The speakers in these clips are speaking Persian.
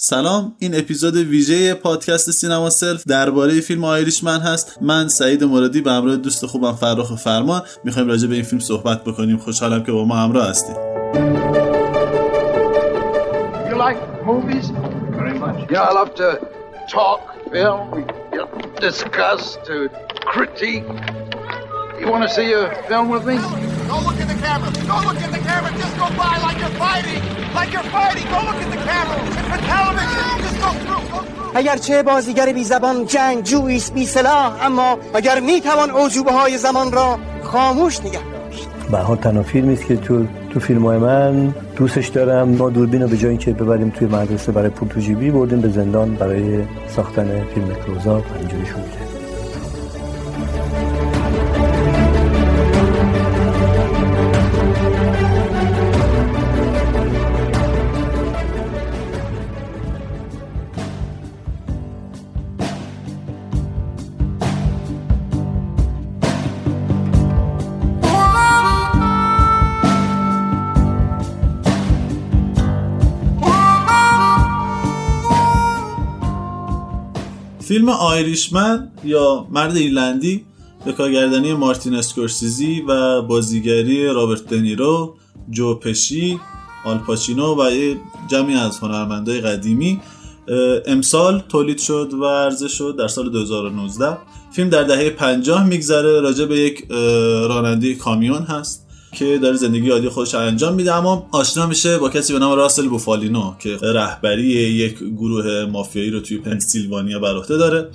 سلام این اپیزود ویژه پادکست سینما سلف درباره فیلم آیریشمن هست. من سعید مرادی به همراه دوست خوبم فراخ فرمان می‌خوایم راجع به این فیلم صحبت بکنیم. خوشحالم که با ما همراه هستید. You like Don't look at the camera. Don't look at the camera. Just go by like you're fighting. Like you're fighting. Don't look at the camera. It's a television. Just go through. Go through. اگرچه بازیگر بی زبان جنگ جویس بی سلاح اما اگر می توان عجوبه های زمان را خاموش نگه داشت به تنها فیلمی است که تو تو فیلم های من دوستش دارم ما دوربین رو به جایی که ببریم توی مدرسه برای پول تو جیبی بردیم به زندان برای ساختن فیلم کروزا پنجوری شده فیلم آیریشمن یا مرد ایرلندی به کارگردانی مارتین اسکورسیزی و بازیگری رابرت دنیرو، جو پشی، آلپاچینو و یه جمعی از هنرمندای قدیمی امسال تولید شد و عرضه شد در سال 2019 فیلم در دهه 50 میگذره راجع به یک راننده کامیون هست. که داره زندگی عادی خودش انجام میده اما آشنا میشه با کسی به نام راسل بوفالینو که رهبری یک گروه مافیایی رو توی پنسیلوانیا بر عهده داره.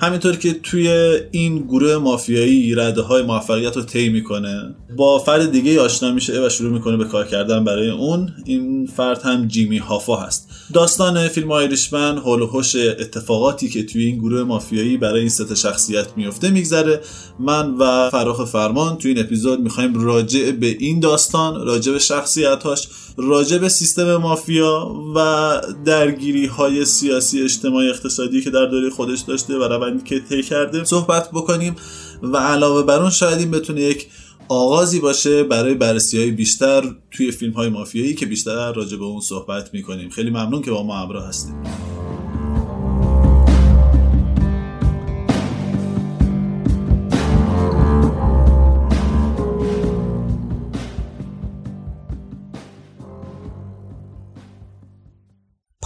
همینطور که توی این گروه مافیایی رده های موفقیت رو طی می‌کنه با فرد دیگه آشنا میشه و شروع می‌کنه به کار کردن برای اون. این فرد هم جیمی هافا هست. داستان فیلم آیریشمن هول هوش اتفاقاتی که توی این گروه مافیایی برای این سه شخصیت میفته میگذره. من و فراخ فرمان توی این اپیزود می‌خوایم راجع به این داستان راجع به شخصیتاش راجع به سیستم مافیا و درگیری های سیاسی اجتماعی اقتصادی که در دوره خودش داشته و روندی که طی کرده صحبت بکنیم و علاوه بر اون شاید این بتونه یک آغازی باشه برای بررسی های بیشتر توی فیلم های مافیایی که بیشتر راجع به اون صحبت می‌کنیم. خیلی ممنون که با ما همراه هستیم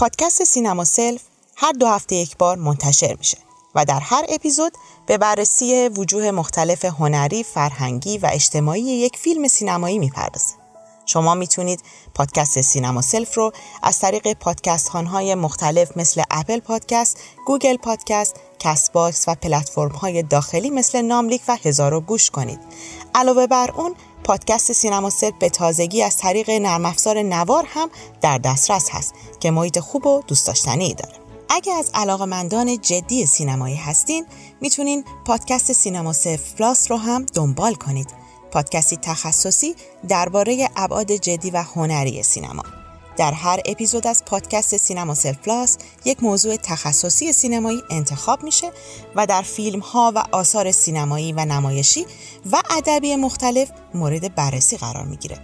پادکست سینما سلف هر دو هفته یک بار منتشر میشه و در هر اپیزود به بررسی وجوه مختلف هنری، فرهنگی و اجتماعی یک فیلم سینمایی می‌پردازه. شما می‌تونید پادکست سینما سلف رو از طریق پادکست های مختلف مثل Apple Podcast، Google Podcast، Castbox و پلتفرم های داخلی مثل ناملیک و هزارو گوش کنید. علاوه بر اون پادکست سینما سلف به تازگی از طریق نرم افزار نوار هم در دسترس هست که محیط خوب و دوست داشتنی داره. اگه از علاقمندان جدی سینمایی هستین می‌تونین پادکست سینما سلف پلاس رو هم دنبال کنید. پادکستی تخصصی درباره ابعاد جدی و هنری سینما. در هر اپیزود از پادکست سینما سلف پلاس یک موضوع تخصصی سینمایی انتخاب میشه و در فیلم ها و آثار سینمایی و نمایشی و ادبی مختلف مورد بررسی قرار می‌گیره.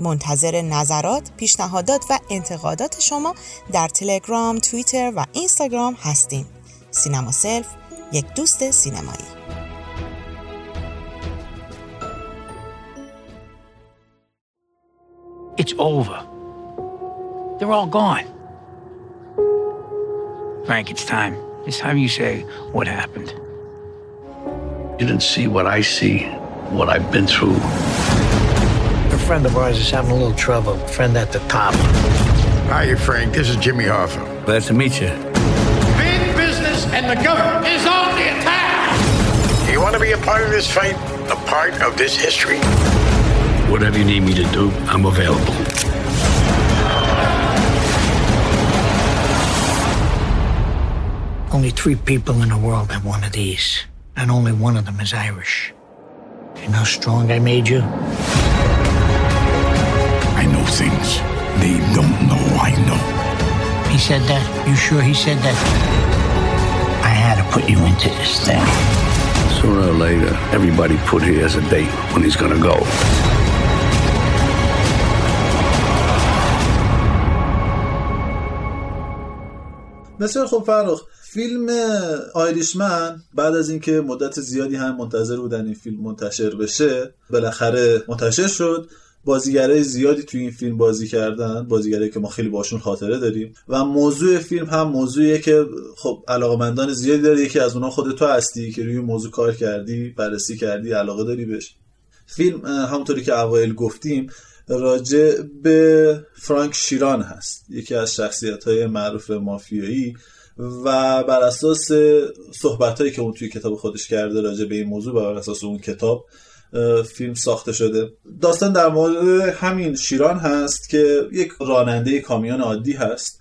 منتظر نظرات، پیشنهادات و انتقادات شما در تلگرام، توییتر و اینستاگرام هستیم. سینما سلف یک دوست سینمایی. It's over. They're all gone. Frank, it's time. It's time you say what happened. You didn't see what I see, what I've been through. A friend of ours is having a little trouble. Friend at the top. Hi, Frank. This is Jimmy Hoffa. Glad to meet you. Big business and the government is on the attack. You want to be a part of this fight? A part of this history? Whatever you need me to do, I'm available. Only three people in the world have one of these, and only one of them is Irish. You know how strong I made you? I know things they don't know I know. He said that? You sure he said that? I had to put you into this thing. Sooner or later, everybody put here has a date when he's gonna go. بسیار خب فرخ فیلم آیریشمن بعد از اینکه مدت زیادی هم منتظر بودن این فیلم منتشر بشه بالاخره منتشر شد. بازیگرای زیادی توی این فیلم بازی کردن بازیگرایی که ما خیلی باشون خاطره داریم. و موضوع فیلم هم موضوعیه که خب علاقمندان زیادی داره. یکی از اونها خود تو هستی که روی موضوع کار کردی بررسی کردی علاقه داری بهش. فیلم همونطوری که اوایل گفتیم راجع به فرانک شیران هست. یکی از شخصیت های معروف مافیایی. و بر اساس صحبت هایی که اون توی کتاب خودش کرده راجع به این موضوع و بر اساس اون کتاب فیلم ساخته شده. داستان در مورد همین شیران هست که یک راننده کامیون عادی هست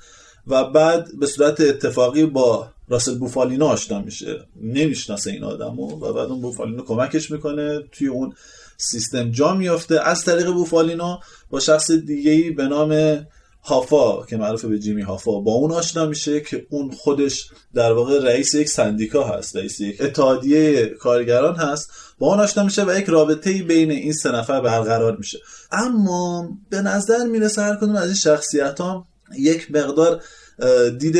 و بعد به صورت اتفاقی با راسل بوفالینو آشنا میشه. نمی‌شناسه این آدمو و بعد اون بوفالینو کمکش می‌کنه. توی اون سیستم جا میافته. از طریق بوفالینو با شخص دیگه به نام هافا که معروف به جیمی هافا با اون آشنا میشه که اون خودش در واقع رئیس یک سندیکا هست رئیس یک اتحادیه کارگران هست. با اون آشنا میشه و یک رابطه بین این سه نفر برقرار میشه. اما به نظر می‌رسه هر کدوم از این شخصیت ها یک مقدار دید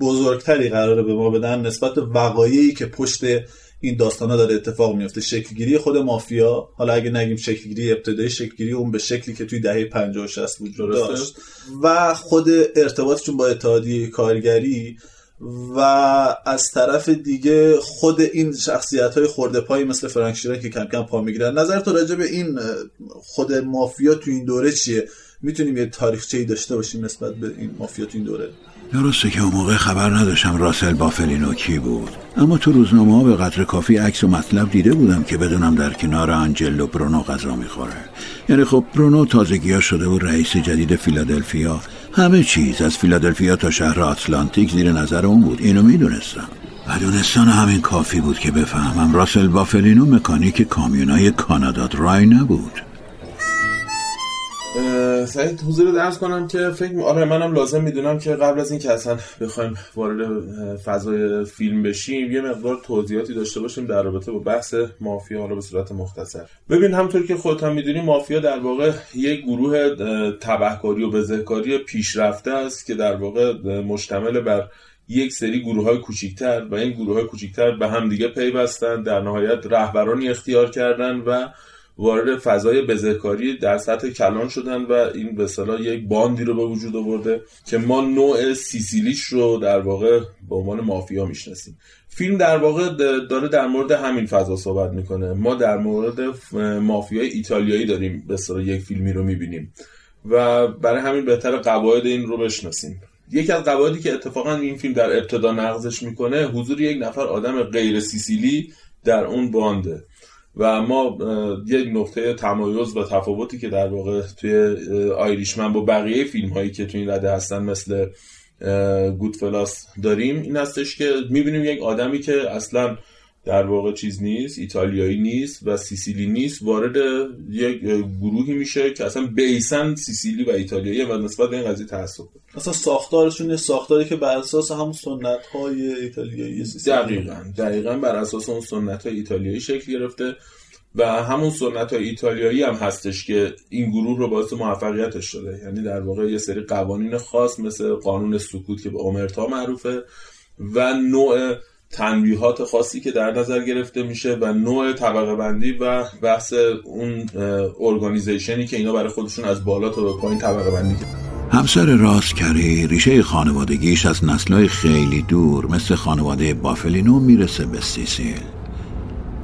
بزرگتری قراره به ما بدن نسبت به وقایعی که پشت این داستان ها داره اتفاق میفته. شکلگیری خود مافیا حالا اگه نگیم شکلگیری ابتدایی شکلگیری اون به شکلی که توی دهه 50 و 60 وجود داشت و خود ارتباطشون با اتحادیه کارگری و از طرف دیگه خود این شخصیت های خورده پایی مثل فرانک شیران که کم کم پا می‌گیرن. نظر تو راجع به این خود مافیا تو این دوره چیه؟ می‌تونیم یه تاریخچه‌ای داشته باشیم نسبت به این مافیا تو این دوره. درسته که اون موقع خبر نداشتم راسل بافلینو کی بود. اما تو روزنامه ها به قدر کافی عکس و مطلب دیده بودم که بدونم در کنار آنجلو برونو غذا می‌خوره. یعنی خب برونو تازگی شده و رئیس جدید فیلادلفیا. همه چیز از فیلادلفیا تا شهر آتلانتیک زیر نظر اون بود. اینو می‌دونستم. و دونستان همین کافی بود که بفهمم راسل بافلینو مکانیک کامیونای کانادا درای نبود. سعید حضور درس کنم که فکر آره منم لازم می‌دونم که قبل از اینکه اصلا بخوایم وارد فضای فیلم بشیم یه مقدار توضیحاتی داشته باشیم در رابطه با بحث مافیا حالا به صورت مختصر. ببین همطور که خودت هم می‌دونی مافیا در واقع یک گروه تبهکاری و بزهکاری پیشرفته است که در واقع مشتمل بر یک سری گروه های کوچیکتر و این گروه های کوچیکتر به هم دیگه پیوستن در نهایت رهبرانی اختیار کردن و وارد فضای بزهکاری در سطح کلان شدن و این به صلاح یک باندی رو به وجود آورده که ما نوع سیسیلیش رو در واقع به عنوان مافیا می‌شناسیم. فیلم در واقع داره در مورد همین فضا صحبت می‌کنه. ما در مورد مافیای ایتالیایی داریم به صلاح یک فیلمی رو می‌بینیم و برای همین بهتر قواعد این رو بشناسیم. یکی از قواعدی که اتفاقا این فیلم در ابتدا نقضش می‌کنه حضور یک نفر آدم غیر سیسیلی در اون بانده. و ما یک نقطه تمایز و تفاوتی که در واقع توی آیریشمن با بقیه فیلم هایی که توی این رده هستن مثل گودفلاس داریم این هستش که می‌بینیم یک آدمی که اصلا در واقع چیز نیست ایتالیایی نیست و سیسیلی نیست. وارد یک گروهی میشه که اصلا بیسن سیسیلی و ایتالیایی و نسبت به این قضیه تعصب اصلا ساختارشون یه ساختاری که بر اساس همون سنت های ایتالیایی سیسیلی دقیقا دقیقا بر اساس اون سنت های ایتالیایی شکل گرفته و همون سنت های ایتالیایی هم هستش که این گروه رو باعث موفقیتش شده. یعنی در واقع یه سری قوانین خاص مثل قانون سکوت که به اومرتا معروفه و نوع تنبیهات خاصی که در نظر گرفته میشه و نوع طبقه بندی و بحث اون ارگانیزیشنی که اینا برای خودشون از بالا تا به پایین طبقه بندی همسر راستکری ریشه خانوادگیش از نسلهای خیلی دور مثل خانواده بافلینو می‌رسه به سیسیل.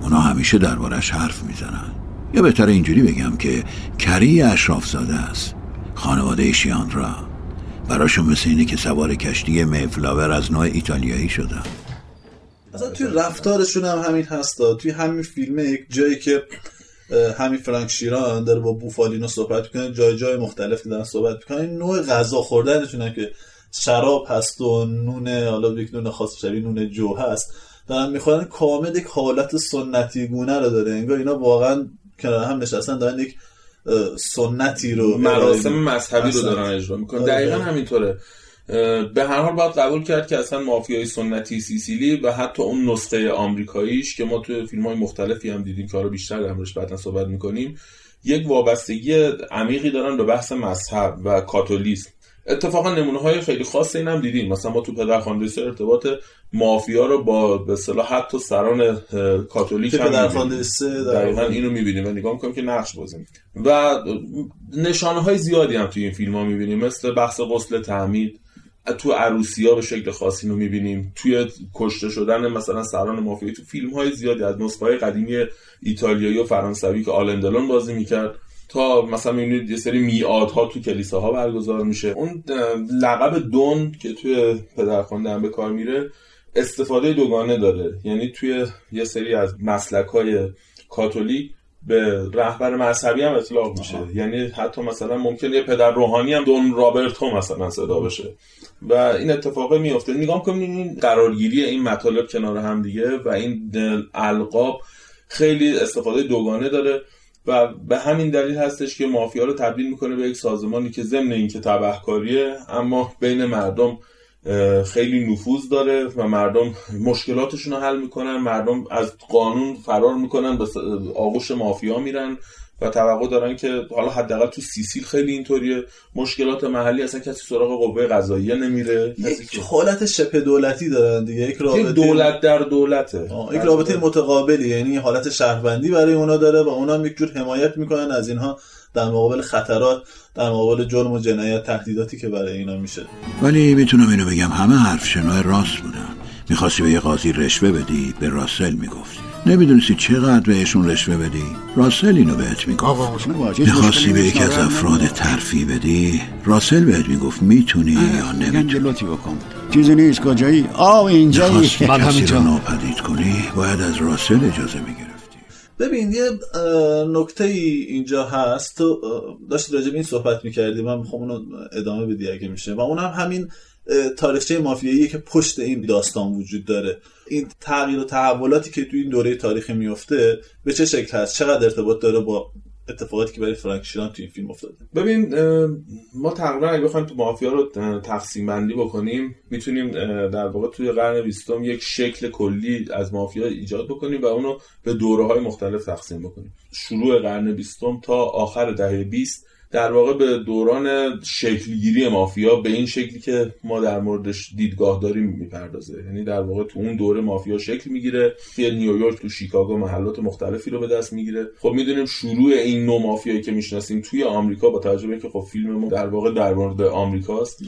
اونا همیشه دربارش حرف می‌زنن. یا بهتر اینجوری بگم که کری اشراف زاده است. خانواده شیاندرا. براشون مثل اینه که سوار کشتی میفلاور از نوع ایتالیایی شدن. اصلا توی رفتارشون هم همین هستا. توی همین فیلمه یک جایی که همین فرانک شیران داره با بوفالینو صحبت می‌کنه جای جای مختلف دارن صحبت می‌کنن. نوع غذا خوردنشون که شراب هست و نون حالا یک نون خاص شبیه نون جو هست دارن می‌خورن کامل یک حالت سنتی گونه رو داره. انگار اینا واقعا کنار هم نشستن دارن یک سنتی رو مراسم مذهبی رو دارن اجرا می‌کنن. دقیقا همینطوره. به هر حال باید قبول کرد که اصلا مافیای سنتی سیسیلی و حتی اون نسخه آمریکاییش که ما تو فیلم های مختلفی هم دیدیم که بیشتر در بعدا صحبت می‌کنیم یک وابستگی عمیقی دارن به بحث مذهب و کاتولیسم. اتفاقا نمونه های خیلی خاص این هم دیدیم. مثلا ما تو پدرخوانده سه ارتباط مافیا رو با به اصطلاح حتی سران کاتولیک هم پدرخوانده سه دقیقا اینو می‌بینیم. و نگاه می‌کنیم که نقش بازیم. و نشانه های زیادی هم توی این فیلم ها می‌بینیم. مثل بحث غسل تعمید. تو عروسی ها به شکل خاصی رو می‌بینیم. توی کشته شدن مثلا سران مافیایی تو فیلم های زیادی از نسخه های قدیمی ایتالیایی و فرانسوی که آلندلون بازی می‌کرد تا مثلا می‌بینید یه سری میادها تو کلیساها برگزار میشه. اون لقب دون که توی پدرخوانده هم به کار میره استفاده دوگانه داره. یعنی توی یه سری از مسلک های کاتولیک به رهبر مذهبی هم اطلاق میشه. یعنی حتی مثلا ممکنه یه پدر روحانی هم دون رابرتو مثلا صدا بشه. و این اتفاقه میفته نگاه کنید این قرارگیری این مطالب کنار هم دیگه و این القاب خیلی استفاده دوگانه داره و به همین دلیل هستش که مافیا رو تبدیل می‌کنه به یک سازمانی که ضمن اینکه تبهکاریه اما بین مردم خیلی نفوذ داره و مردم مشکلاتشون رو حل می‌کنن. مردم از قانون فرار می‌کنن به آغوش مافیا میرن. و توقع دارن که حالا حداقل تو سیسیل خیلی اینطوریه. مشکلات محلی اصلا کسی سراغ قوه قضاییه نمیره. یک حالت شبه دولتی دارن دیگه. یک رابطه دولت در دولته. یک رابطه متقابلی یعنی حالت شهروندی برای اونا داره و اونا هم یک جور حمایت می‌کنن از اینها در مقابل خطرات در مقابل جرم و جنایت تهدیداتی که برای اینا میشه. ولی می‌تونم اینو بگم همه حرف شنای راست بودن. می‌خواستی به یه قاضی رشوه بدی به راسل می‌گفتی. نمی‌دونستی چقدر بهشون رشوه بدی؟ راسل اینو بهت می‌گفت. می‌خواستی به یکی از افراد ترفی بدی؟ راسل بهت می‌گفت می‌تونی یا نمی‌تونی. چیزی نیست کجایی؟ آه اینجایی کسی رو ناپدید کنی؟ باید از راسل اجازه می‌گرفتی. ببین یه نکته ای اینجا هست. تو داشتی راجع به این صحبت می‌کردی. من می‌خوام اونو ادامه بدی اگه میشه. و اونم همین تاریخچه مافیایی که پشت این داستان وجود داره. این تغییر و تحولاتی که تو این دوره تاریخی میفته به چه شکل هست؟ چقدر ارتباط داره با اتفاقاتی که برای فرانک شیران تو این فیلم افتاده؟ ببین ما تقریبا اگه بخوایم تو مافیا رو تقسیم بندی بکنیم می‌تونیم در واقع توی قرن بیستم یک شکل کلی از مافیا ایجاد بکنیم و اونو به دوره های مختلف تقسیم بکنیم. شروع قرن بیستم تا آخر دهه بیست در واقع به دوران شکلگیری مافیا به این شکلی که ما در موردش دیدگاه داریم می‌پردازه. یعنی در واقع تو اون دوره مافیا شکل می‌گیره توی نیویورک تو شیکاگو محلات مختلفی رو به دست می‌گیره. خب می‌دونیم شروع این نوع مافیایی که می‌شناسیم توی آمریکا با توجه به اینکه خب فیلم ما در واقع در مورد آمریکاست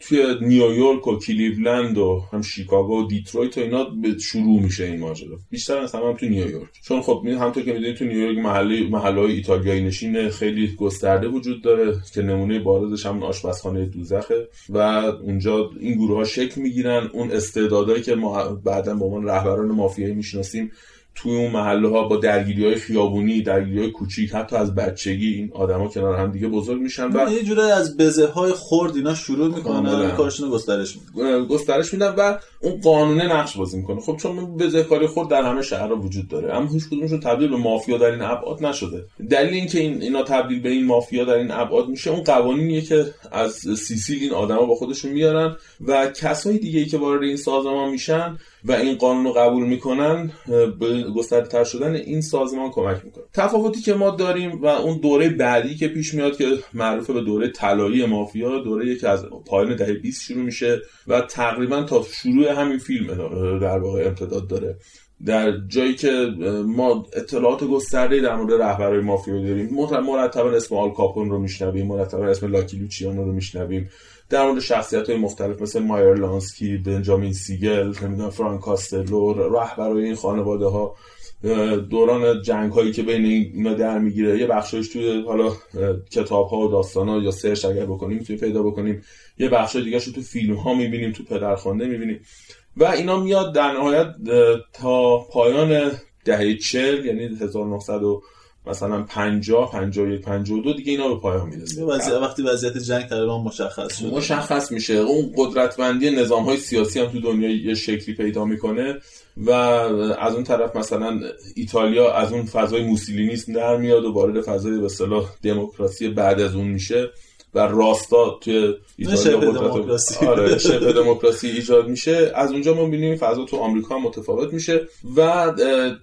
توی نیویورک و کلیولند و هم شیکاگو و دیترویت و اینا به شروع میشه این ماجرا. بیشتر از همه هم تو نیویورک چون خب همونطور که می‌دونید تو نیویورک محله محلهای ایتالیایی نشین خیلی گسترده وجود وجود داره که نمونه بارزش همون آشپزخانه دوزخه و اونجا این گروه ها شکل می‌گیرن. اون استعدادهایی که ما بعدا به عنوان رهبران مافیایی می‌شناسیم توی اون محله ها با درگیری های خیابونی درگیری های کوچیک حتی از بچگی این آدما کنار هم دیگه بزرگ میشن و یه جوری از بزه های خرد اینا شروع می‌کنن. کارشون گسترش میدن. گسترش میدن و اون قانونه نقش بازی می‌کنه. خب چون بزه کاری خورد در همه شهرها وجود داره اما هیچ کدومشون تبدیل به مافیا در این ابعاد نشده. دلیل اینکه این اینا تبدیل به این مافیا در این ابعاد میشه اون قوانینیه که از سیسیل این آدما با خودشون میارن و کسای دیگه ای که وارد این سازمان میشن و این قانون رو قبول می‌کنن به گسترده شدن این سازمان کمک می‌کنه. تفاوتی که ما داریم و اون دوره بعدی که پیش میاد که معروف به دوره طلایی مافیا دوره که از پایان دهه 20 شروع میشه و تقریبا تا شروع همین فیلم در واقع امتداد داره. در جایی که ما اطلاعات گسترده در مورد رهبرای مافیا داریم مرتبا اسم آل کاپون رو میشنویم مرتبا اسم لاکی لوچیانو رو میشنویم. در مورد شخصیت های مختلف مثل مایر لانسکی بنجامین سیگل نمی‌دونم فرانک کاستلو رهبرای این خانواده ها دوران جنگ هایی که بین اینا در می‌گیره یه بخشش توی حالا کتاب ها و داستان ها یا search اگر بکنیم توی پیدا بکنیم. یه بخش دیگه تو فیلم ها می‌بینیم تو پدرخوانده می‌بینیم. و اینا میاد در نهایت تا پایان دهه چل یعنی 1900 مثلا 50 51 52 دیگه اینا به پایان می‌رسه. وقتی وضعیت جنگ تقریبا مشخص شده. مشخص میشه. اون قدرتمندی نظام های سیاسی هم تو دنیا یه شکلی پیدا می‌کنه و از اون طرف مثلا ایتالیا از اون فضای موسولینیسم در میاد و وارد فضای به اصطلاح دموکراسی بعد از اون میشه. و راستا توی ایتالیا دموکراسی. آره شبه دموکراسی ایجاد میشه از اونجا ما می‌بینیم فضا تو آمریکا هم متفاوت میشه و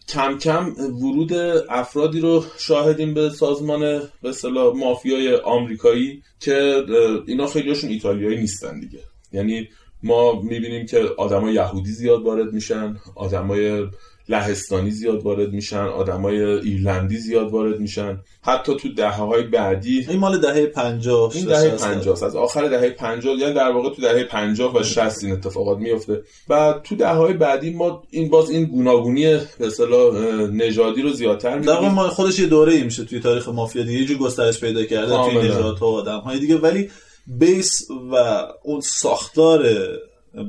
کم کم ورود افرادی رو شاهدیم به سازمان به اصطلاح مافیای آمریکایی که اینا خیلیشون ایتالیایی نیستن دیگه یعنی ما می‌بینیم که آدمای یهودی زیاد وارد میشن آدمای لهستانی زیاد وارد میشن آدمای ایرلندی زیاد وارد میشن. حتی تو دهه های بعدی این مال دهه 50 این دهه 50 از آخر دهه 50 یعنی در واقع تو دهه 50 و 60 این اتفاقات میفته و تو دهه های بعدی ما این باز این گوناگونی به اصطلاح نژادی رو زیادتر در واقع می‌بینیم. ما خودش یه دوره ای میشه توی تاریخ مافیا دیگه. یه جور گسترش پیدا کرده توی کاملا. نژادها و آدم های دیگه. ولی بیس و اون ساختار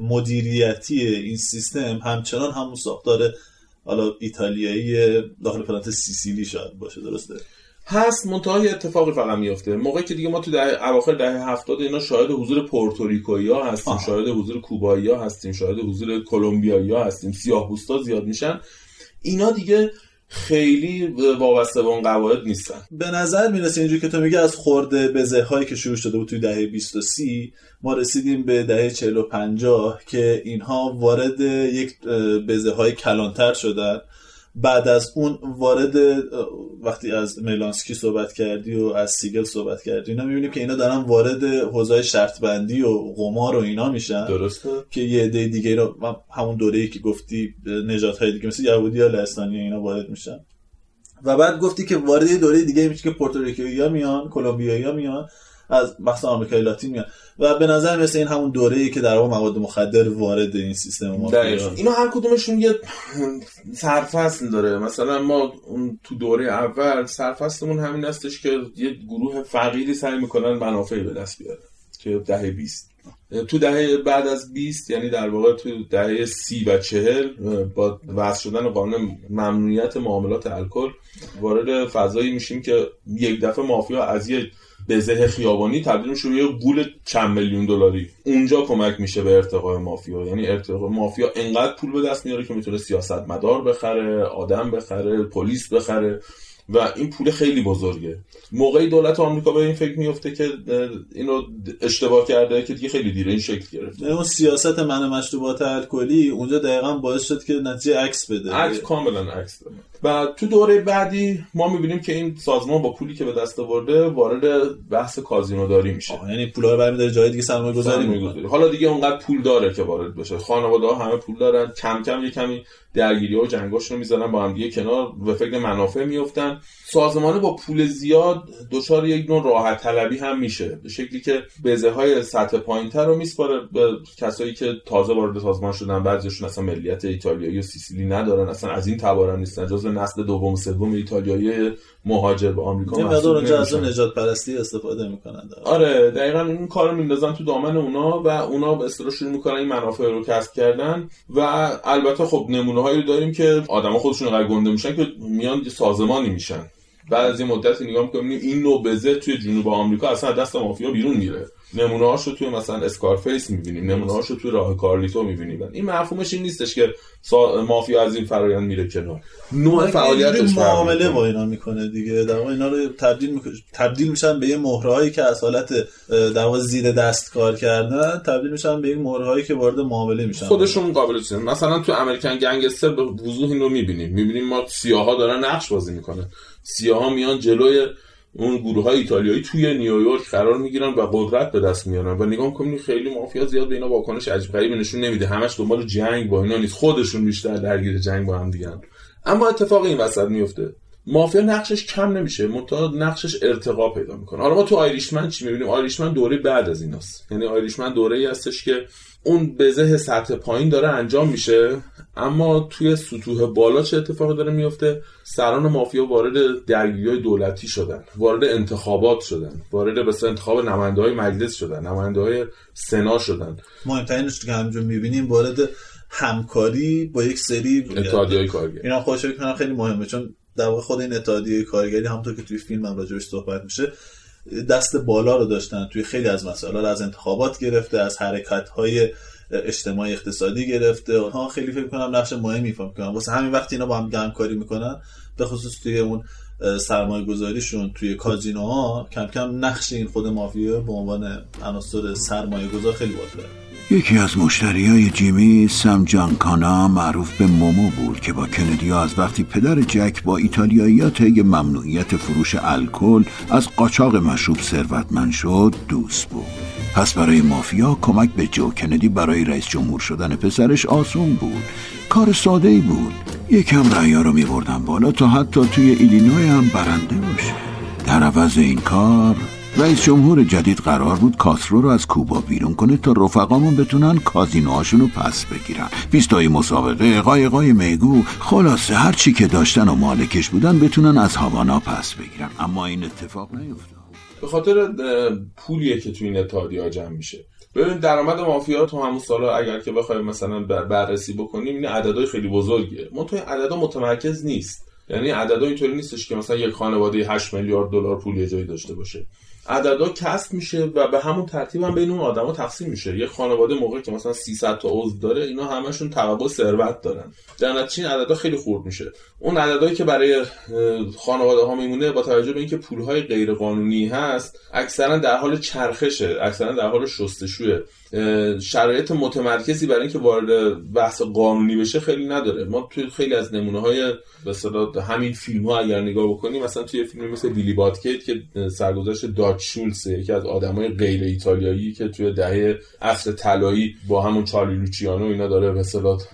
مدیریتی این سیستم همچنان همون ساختار حالا ایتالیایی داخل پرانتز سیسیلی شاید باشه درسته؟ هست منتها یه اتفاقی فقط میفته موقعی که دیگه ما تو دهه اواخر دهه 70 اینا شاهد حضور پورتوریکویی ها هستیم شاهد حضور کوبایی ها هستیم شاهد حضور کلمبیایی ها هستیم. سیاه زیاد میشن. اینا دیگه خیلی وابسته به اون قواعد نیستن. به نظر می‌رسه اینجوری که تو میگه از خورده بزه هایی که شروع شده بود توی دهه 20 و 30 ما رسیدیم به دهه 40 و 50 که اینها وارد یک بزه های کلانتر شدن. بعد از اون وارد وقتی از ملانسکی صحبت کردی و از سیگل صحبت کردی اینا می‌بینیم که اینا دارن وارد حوزه شرط بندی و قمار و اینا میشن. درسته. که یه عده دیگه رو همون دوره ای که گفتی نجات های دیگه مثل یهودی یا لهستانی اینا وارد میشن. و بعد گفتی که وارد یه دوره دیگه میشه که پورتوریکویی ها میان کلمبیایی میان. از مثلا آمریکای لاتین میان و به نظر مثل این همون دوره ای که در واقع مواد مخدر وارد این سیستم ما اینا هر کدومشون یه سرفصل داره. مثلا ما تو دوره اول سرفصلمون همین هستش که یه گروه فقیری سعی می‌کنن منافعی به دست بیارن که دهه 20 تو دهه بعد از 20 یعنی در واقع تو دهه سی و چهل با وضع شدن قانون ممنوعیت معاملات الکل وارد فضایی میشیم که یک دفعه مافیا از یک بزه خیابانی تبدیل میشه به یه گول چند میلیون دلاری. اونجا کمک میشه به ارتقای مافیا. یعنی ارتقای مافیا انقدر پول به دست میاره که می‌تونه سیاست مدار بخره آدم بخره پلیس بخره و این پول خیلی بزرگه. موقعی دولت آمریکا به این فکر میفته که اینو اشتباه کرده که دیگه خیلی دیره این شکل گرفت اون سیاست من مشروبات الکلی اونجا دقیقا باعث شد که نتیجه عکس بده. عکس کاملا عکس و تو دوره بعدی ما می‌بینیم که این سازمان با پولی که به دست آورده وارد بحث کازینوداری میشه. یعنی پولا رو برمی‌داره جای دیگه سرمایه گذاری گذاری. حالا دیگه اونقدر پول داره که وارد بشه. خانواده ها همه پول دارن. کم کم یه کمی درگیری ها و جنگاش رو می‌زنن با هم دیگه کنار به فکر منافع میفتن سازمانه با پول زیاد دچار یک نوع راحت طلبی هم میشه. به شکلی که بزه های سطح پایینتر رو میسپاره به کسایی که تازه وارد سازمان شدن. بعضیشون اصلا ملیت ایتالیایی و سیسیلی ندارن اصلا از این تبارن نیستن. جزو نسل دوم و سوم ایتالیایی مهاجر به آمریکا محسوب اونجا از. نجات پرستی استفاده می‌کنن آره دقیقا این کار رو میندازن تو دامن اونا و اونا به اصطلاح شروع می‌کنن این منافع رو کسب کردن و البته خب نمونه هایی رو داریم که آدما خودشون انقدر گنده میشن که میان سازمانی میشن. بعد از یه مدتی نگاه می‌کنیم این نوع بزه توی جنوب آمریکا اصلا از دست مافیا بیرون میره. نمونه هاشو توی مثلا اسکارفیس می‌بینیم نمونه هاشو توی راه کارلیتو می‌بینیم. این مفهومش این نیستش که سا... مافیا از این فرایند میره کنار. نوع فعالیتش فرق معامله. با اینا می‌کنه دیگه. در واقع اینا رو تبدیل می‌کنه تبدیل میشن به یه مهرهایی که از حالت اه، در واقع زیر دست کار کردن تبدیل میشن به این مهرهایی که وارد معامله میشن. خودشون قابل سیم مثلا تو امریکن گنگستر به وضوح این رو می‌بینیم. می‌بینیم ما سیاها دارن نقش بازی می‌کنن. سیاها میان جلوی اون گروه های ایتالیایی توی نیویورک قرار می‌گیرن و قدرت به دست میارن. و نگاه می‌کنیم خیلی مافیا زیاد به اینا واکنش عجیب غریبی نشون نمیده. همش دنبال جنگ با اینا نیست. خودشون بیشتر درگیر جنگ با هم دیگن. اما اتفاق این وسط میفته مافیا نقشش کم نمیشه. منتها نقشش ارتقا پیدا می‌کنه. حالا ما تو آیریشمن چی می‌بینیم؟ آیریشمن دوره بعد از ایناست. یعنی آیریشمن دوره ای هستش که اون بزه سطح پایین داره انجام میشه. اما توی سطوح بالا چه اتفاقی داره میفته؟ سران مافیا وارد درگیری دولتی شدن وارد انتخابات شدن وارد مثلا انتخاب نماینده های مجلس شدن نماینده های سنا شدن. مهمترینش که همجور می‌بینیم وارد همکاری با یک سری اتحادیه کارگر. اینا خودش فکر کنم خیلی مهمه چون در واقع خود این اتحادیه کارگری همونطور که توی فیلم هم راجعش صحبت میشه دست بالا رو داشتن توی خیلی از مسائل از انتخابات گرفته از حرکت های اجتماعی اقتصادی گرفته. ها خیلی فکر کنم نقش مهمی ایفا می‌کنن واسه همین وقتی اینا با هم همکاری می‌کنن به خصوص توی اون سرمایه گذاریشون توی کازینوها کم کم نقش این خود مافیا به عنوان عناصر سرمایه گذار خیلی بالا یکی از مشتری های جیمی سم جانکانا معروف به مومو بود که با کندی از وقتی پدر جک با ایتالیایی طی ممنوعیت فروش الکل از قاچاق مشروب ثروتمند شد دوست بود. پس برای مافیا کمک به جو کندی برای رئیس جمهور شدن پسرش آسون بود. کار ساده ای بود. یکم رأیا رو می بردن بالا تا حتی توی ایلینوی هم برنده باشه. در عوض این کار رئیس جمهور جدید قرار بود کاسترو رو از کوبا بیرون کنه تا رفقامون بتونن کازینوهاشون رو پس بگیرن. پیستای مسابقه قایقای میگو خلاصه هر چی که داشتن و مالکش بودن بتونن از هاوانا پس بگیرن. اما این اتفاق نیفتاد. به خاطر پولیه که تو این اتحادیه جمع میشه. ببین درآمد مافیا تو همون سالا اگر که بخوایم مثلا بررسی بکنیم این عددهای خیلی بزرگیه. ما تو این عددا متمرکز نیست. یعنی عددا اینطوری نیستش که مثلا یک خانواده 8 میلیارد دلار پول یه جایی داشته باشه. عددا کسب میشه و به همون ترتیب هم بین اون آدما تقسیم میشه. یه خانواده موقعی که مثلا 300 تا عضو داره اینا همشون توقع ثروت دارن. در نتیجه عددا خیلی خورد میشه. اون عددهایی که برای خانواده ها میمونه با توجه به اینکه پولهای غیر قانونی هست اکثرا در حال چرخشه اکثرا در حال شستشوه. شرایط متمرکزی برای اینکه وارد بحث قانونی بشه خیلی نداره. ما توی خیلی از نمونه های به همین فیلم ها اگر نگاه بکنیم مثلا توی فیلم مثل بیلی باتکیت که سرگذشت داچ شولز یکی از آدمای غیر ایتالیایی که توی دهه عصر طلایی با همون چارلی لوچیانو اینا داره به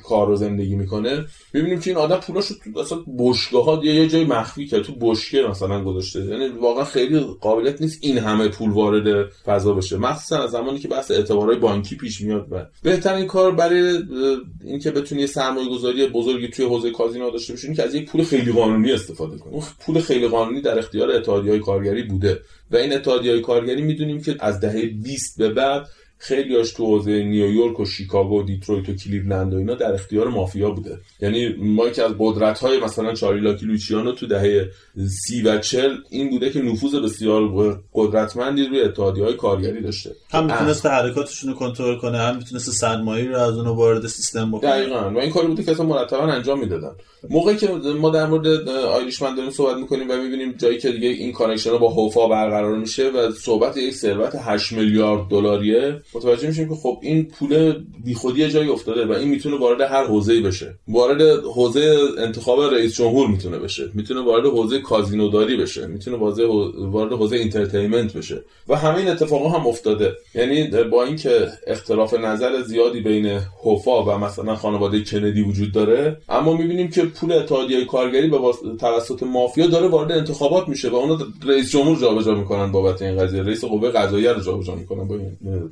کار رو زندگی می‌کنه. ببینیم که این آدم پولاشو تو اصلا بشگاه ها یه جای مخفی کرد تو بشکه مثلا گذاشته. یعنی واقعا خیلی قابلیت نیست این همه پول وارد فضا بشه. مخصوصا از زمانی که بحث اعتبارهای بانکی پیش میاد و بهترین کار برای اینکه بتونی سرمایه گذاری بزرگی توی حوزه کازینو داشته باشی که از یک پول خیلی قانونی استفاده کنی. پول خیلی قانونی در اختیار اتحادیه‌های کارگری بوده. و این اتحادیه‌های کارگری می‌دونیم که از دهه 20 به بعد خیلیاش تو حوزه نیویورک و شیکاگو و دیترویت و کلیولند و اینا در اختیار مافیا بوده. یعنی ما که از قدرت های مثلا چاری لاکی لوچیانو تو دهه سی و چل این بوده که نفوذ بسیار قدرتمندی روی اتحادی های کارگری داشته. هم می‌تونست حرکاتشون رو کنترل کنه هم می‌تونست سرمایه رو از اون وارد سیستم بکنه. دقیقاً. و این کاری بوده که اصلا مرتبا انجام می‌دادن. موقعی که ما در مورد Irishman داریم صحبت می‌کنیم و می‌بینیم جایی که دیگه این connection با هوفا برقرار میشه و صحبت یک ثروت 8 میلیارد دلاریه متوجه میشیم که خب این پول بیخودی جایی افتاده و این می‌تونه وارد هر حوزه‌ای بشه. وارد حوزه انتخاب رئیس جمهور می‌تونه بشه. می‌تونه وارد حوزه کازینوداری بشه. می‌تونه وارد حوزه entertainment بشه. و همه این اتفاقا هم افتاده. یعنی با اینکه اختلاف نظر زیادی بین هوفا و مثلا خانواده کندی وجود داره اما می‌بینیم که پول اتحادیه کارگری به توسط مافیا داره وارد انتخابات میشه و اونا رئیس جمهور جابجا می‌کنن بابت این قضیه. رئیس قوه قضاییه رو جابجا می‌کنن با این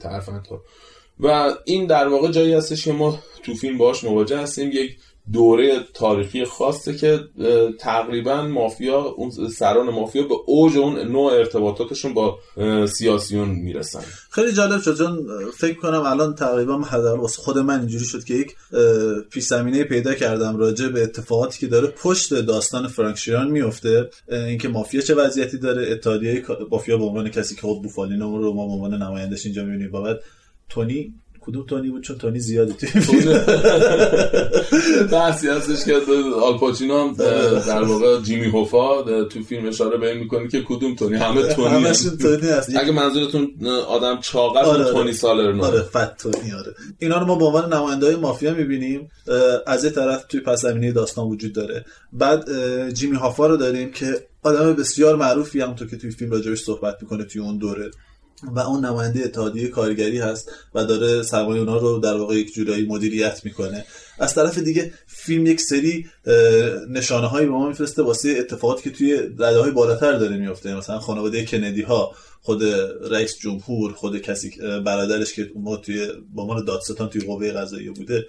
و این در واقع جایی هستش که ما تو فیلم باش مواجه هستیم. یک دوره تاریخی خاصه که تقریبا مافیا اون سران مافیا به اوج اون نوع ارتباطاتشون با سیاسیون می‌رسن. خیلی جالب شد چون فکر کنم الان تقریبا واسه خود من اینجوری شد که یک پیش پیدا کردم راجع به اتفاقاتی که داره پشت داستان فرانک شیران میفته اینکه مافیا چه وضعیتی داره اتحادیه مافیا به عنوان کسی که خود بوفالینو رو ما به عنوان نمایندش اینجا می‌بینیم بعد تونی کدوم تونی بود؟ چون تونی زیاده توی بحثی هستش که آلپاچینو هم در واقع جیمی هوفا تو فیلم اشاره به این می‌کنه که کدوم تونی؟ همه تونی هست اگه منظورتون آدم چاقه آره تونی سالرنو آره فت تونی آره. اینا رو ما به عنوان نماینده های مافیا می‌بینیم. از یه طرف توی پس زمینه داستان وجود داره. بعد جیمی هوفا رو داریم که آدم بسیار معروفی هم تو که توی فیلم راجبش صحبت می‌کنه توی اون دوره. و اون نماینده اتحادیه کارگری هست و داره سرمایه اونا رو در واقع یک جورایی مدیریت می‌کنه. از طرف دیگه فیلم یک سری نشانه هایی به ما میفرسته واسه اتفاقاتی که توی رده های بالاتر داره میفته مثلا خانواده کندی ها خود رئیس جمهور خود کسی برادرش که ما توی با عنوان دادستان توی قوه قضاییه بوده.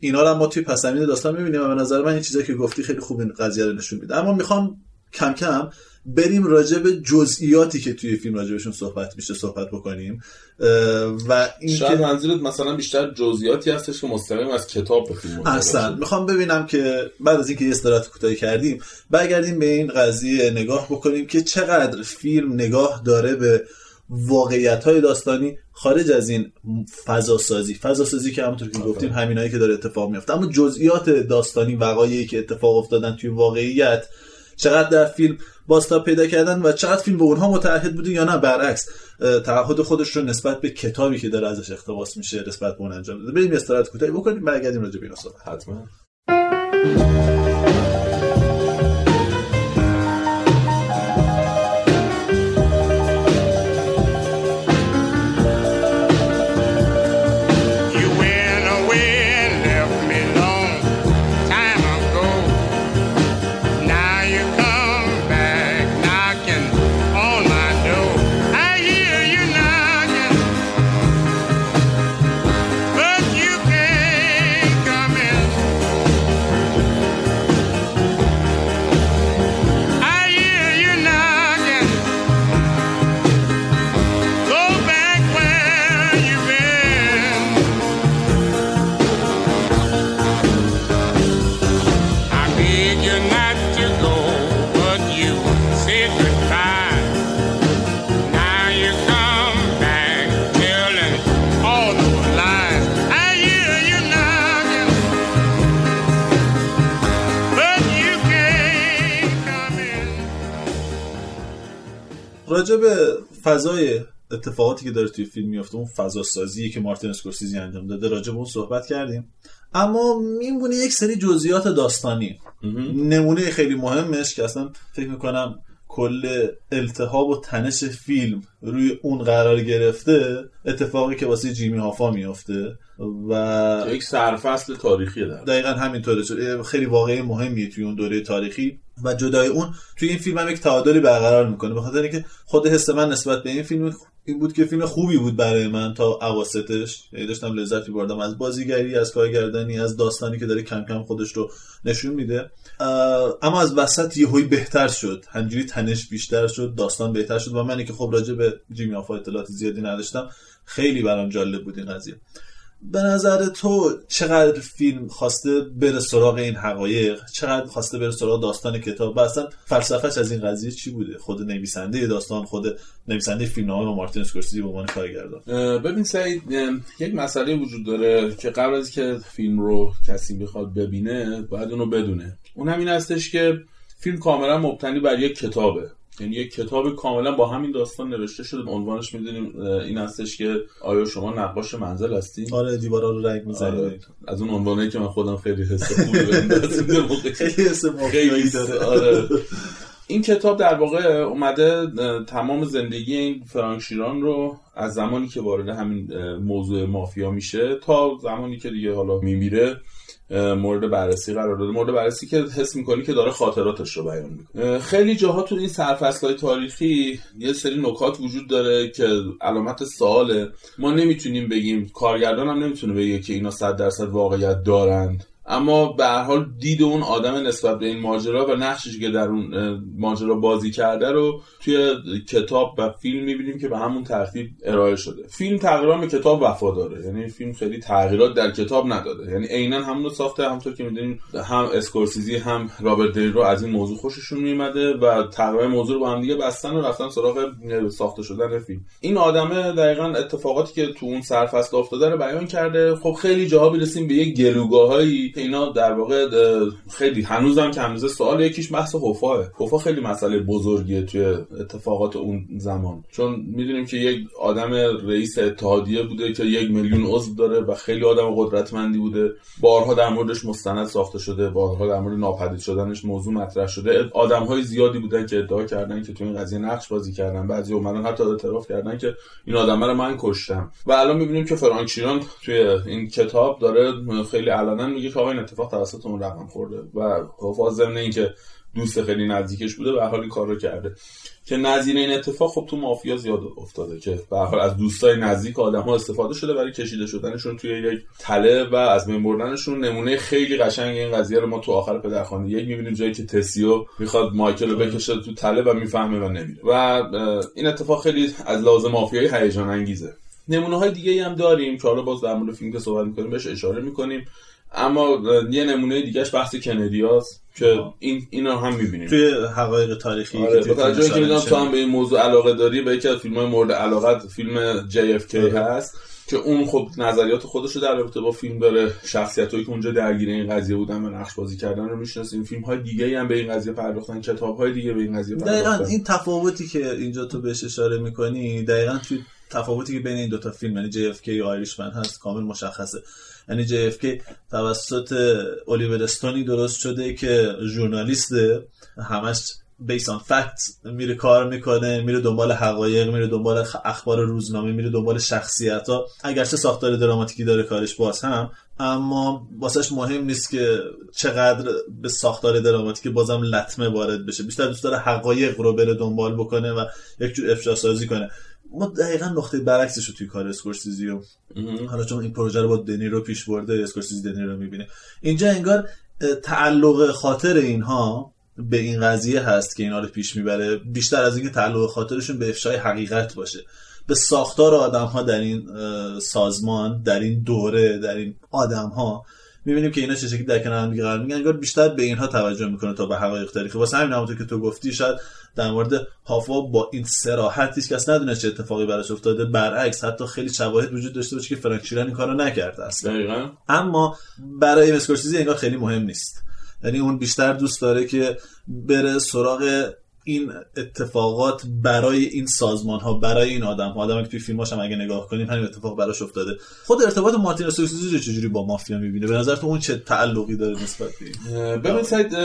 اینا رو ما توی پس زمینه داستان می‌بینیم و به نظر من این چیزایی که گفتی خیلی خوب این قضیه رو نشون میده. اما می‌خوام کم کم بریم راجع به جزئیاتی که توی فیلم راجبشون صحبت میشه صحبت بکنیم. و این شاید منظورت مثلا بیشتر جزئیاتی هستش که مستقیم از کتاب به فیلم اصلا. می‌خوام ببینم که بعد از اینکه یه استراحت کوتاهی کردیم برگردیم به این قضیه نگاه بکنیم که چقدر فیلم نگاه داره به واقعیت های داستانی خارج از این فضا سازی فضا سازی که همونطور که گفتیم همینایی که داره اتفاق میفته اما جزئیات داستانی وقایعی که اتفاق افتادن توی واقعیت چقدر در فیلم بازتاب پیدا کردن و چقدر فیلم به اونها متعهد بوده یا نه برعکس تعهد خودش رو نسبت به کتابی که داره ازش اقتباس میشه نسبت به اون انجام داده. بریم استراحت کوتاهی بکنیم برگردیم راجع به اینا صحبت. حتما. راجع به فضای اتفاقاتی که داره توی فیلم میفته اون فضا سازی که مارتین اسکورسیزی انجام داده راجع به اون صحبت کردیم. اما میمونه یک سری جزئیات داستانی. نمونه خیلی مهمش که اصلا فکر می‌کنم کل التهاب و تنش فیلم روی اون قرار گرفته اتفاقی که واسه جیمی هافا میفته و یک سرفصل تاریخی داره دقیقا همینطوره خیلی واقعی مهمیه توی اون دوره تاریخی. و جدای اون توی این فیلم هم یک تعادلی برقرار می‌کنه. به خاطر اینکه خود حس من نسبت به این فیلم این بود که فیلم خوبی بود برای من تا اواسطش. یعنی داشتم لذت می‌بردم از بازیگری از کارگردانی از داستانی که داره کم کم خودش رو نشون میده. اما از وسط یهویی بهتر شد. همجوری تنش بیشتر شد داستان بهتر شد. و منی که خب راجع به جیمی آفا اطلاعات زیادی نداشتم. خیلی برام جالب بود این قضیه. به نظر تو چقدر فیلم خواسته بره سراغ این حقایق؟ چقدر خواسته بره سراغ داستان کتاب؟ و اصلا فلسفهش از این قضیه چی بوده؟ خود نویسنده داستان خود نویسنده فیلمنامه و مارتین اسکورسیزی به عنوان کارگردان. ببین سعید یک مسئله وجود داره که قبل از که فیلم رو کسی بخواد ببینه باید اونو بدونه. اون همین هستش که فیلم کاملا مبتنی بر یک کتابه. یعنی یک کتاب کاملا با همین داستان نوشته شده عنوانش می‌دونیم این هستش که آیا شما نقاش منزل هستی آره دیوارا رو رنگ می‌زنی آره. از اون عنوانایی که من خودم خیلی حس خوبی خیلی حس مافیایی داره. آره. این کتاب در واقع اومده تمام زندگی این فرانک شیران رو از زمانی که وارد همین موضوع مافیا میشه تا زمانی که دیگه حالا میمیره مورد بررسی قرار داده. مورد بررسی که حس می‌کنی که داره خاطراتش رو بیان می‌کنه. خیلی جاها تو این سرفصل های تاریخی یه سری نکات وجود داره که علامت سواله. ما نمی‌تونیم بگیم کارگردان هم نمی‌تونه بگه که اینا صد درصد واقعیت دارند. اما به هر حال دید اون آدم نسبت به این ماجرا و نقشی که در اون ماجرا بازی کرده رو توی کتاب و فیلم می‌بینیم که به همون ترتیب ارائه شده. فیلم تقریبا به کتاب وفاداره یعنی فیلم خیلی تغییرات در کتاب نداده. یعنی عینا همون رو ساخته همونطور که می‌دونیم هم اسکورسیزی هم رابرت دنیرو از این موضوع خوششون میومده و تقریبا موضوع رو با هم دیگه بستن و رفتن سراغ ساخته شدن فیلم. این آدمه دقیقا اتفاقاتی که تو اون سرفصل افتاده رو بیان کرده. خب خیلی جاها می‌رسیم به یک گلوگاهایی که اینا در واقع خیلی هنوزم که هنوز سوال یکیش بحث حفاه حفا خیلی مسئله بزرگیه توی اتفاقات اون زمان. چون می‌دونیم که یک آدم رئیس اتحادیه بوده که یک میلیون عضو داره و خیلی آدم قدرتمندی بوده. بارها در موردش مستند ساخته شده بارها در مورد ناپدید شدنش موضوع مطرح شده. آدم های زیادی بودن که ادعا کردن که تو این قضیه نقش بازی کردن. بعضی اومدن حتی اعتراف کردن که این آدم رو من کشتم. و الان می‌بینیم که فرانک توی این کتاب داره خیلی علنا میگه آقا این اتفاق توسط اون رقم خورده و حفاظ ضمن اینکه دوست خیلی نزدیکش بوده به حال این کار رو کرده. که نظیر این اتفاق خب تو مافیا زیاد افتاده که به حال از دوستای نزدیک آدم ها استفاده شده برای کشیده شدنشون توی یک تله و از بین بردنشون. نمونه خیلی قشنگ این قضیه رو ما تو آخر پدرخوانده یک می‌بینیم جایی که تسیو می‌خواد مایکل رو بکشه تو تله و می‌فهمه و نمیره و این اتفاق خیلی از لازم مافیایی هیجان انگیزه نمونه های دیگه هم داریم که حالا باز در مورد فیلم که صحبت می‌کنیم بهش اشاره می‌کنیم. اما یه نمونه دیگهش بحث کنیدیاست که این اینا هم می‌بینیم. توی حقایق تاریخی آره که که می‌دونم تو هم به این موضوع علاقه داری به یکی از فیلم های مورد علاقت فیلم JFK هست که اون خب نظریات خودش رو در رابطه با فیلم داره شخصیت هایی که اونجا درگیر این قضیه بودن و نقش بازی کردن رو می‌شناسیم. فیلم های دیگه هم به این قضیه پرداختن کتاب های دیگه به این قضیه دقیقا پرداختن. این تفاوتی که اینجا تو بهش اشاره می‌کنی دقیقا توی تفاوتی که بین این دوتا فیلم یعنی JFK و آیریشمن هست کامل مشخصه. یعنی JFK توسط الیور استونی درست شده که ژورنالیسته همش بیس آن فکت میره کار می‌کنه میره دنبال حقایق میره دنبال اخبار روزنامه میره دنبال شخصیت ها اگرچه ساختار دراماتیکی داره کارش باز هم اما واسهش مهم نیست که چقدر به ساختار دراماتیک بازم لطمه وارد بشه. بیشتر دوست داره حقایق رو بره دنبال بکنه و یک جور افشا سازی کنه. ما دقیقا نقطه برعکسش رو توی کار اسکورسیزی و حالا چون این پروژه رو با دنی رو پیش برده اسکورسیزی دنی رو می‌بینه. اینجا انگار تعلق خاطر اینها به این قضیه هست که اینا رو پیش می‌بره. بیشتر از اینکه تعلق خاطرشون به افشای حقیقت باشه. به ساختار آدم ها در این سازمان در این دوره در این آدم ها می‌بینیم که اینا چه شکلی در کنار هم قرار می‌گیرن انگار بیشتر به اینها توجه می‌کنه تا به حقایق تاریخی. واسه همین همونطور که تو گفتی شاید در مورد هافا با این سراحت هیچ کس ندونه چه اتفاقی براش افتاده. برعکس حتی خیلی شواهد وجود داشته باشه که فرانک شیرن این کارو نکرده اصلا. دقیقا. اما برای اسکورسیزی انگار خیلی مهم نیست. یعنی اون بیشتر دوست داره که بره سراغ این اتفاقات برای این سازمان ها برای این آدم ها آدم که توی فیلماش هم اگه نگاه کنیم همین اتفاق براش افتاده. خود ارتباط مارتین اسکورسیزی رو چجوری با مافیا می‌بینه؟ به نظر تو اون چه تعلقی داره نسبت به این؟ ببین سعید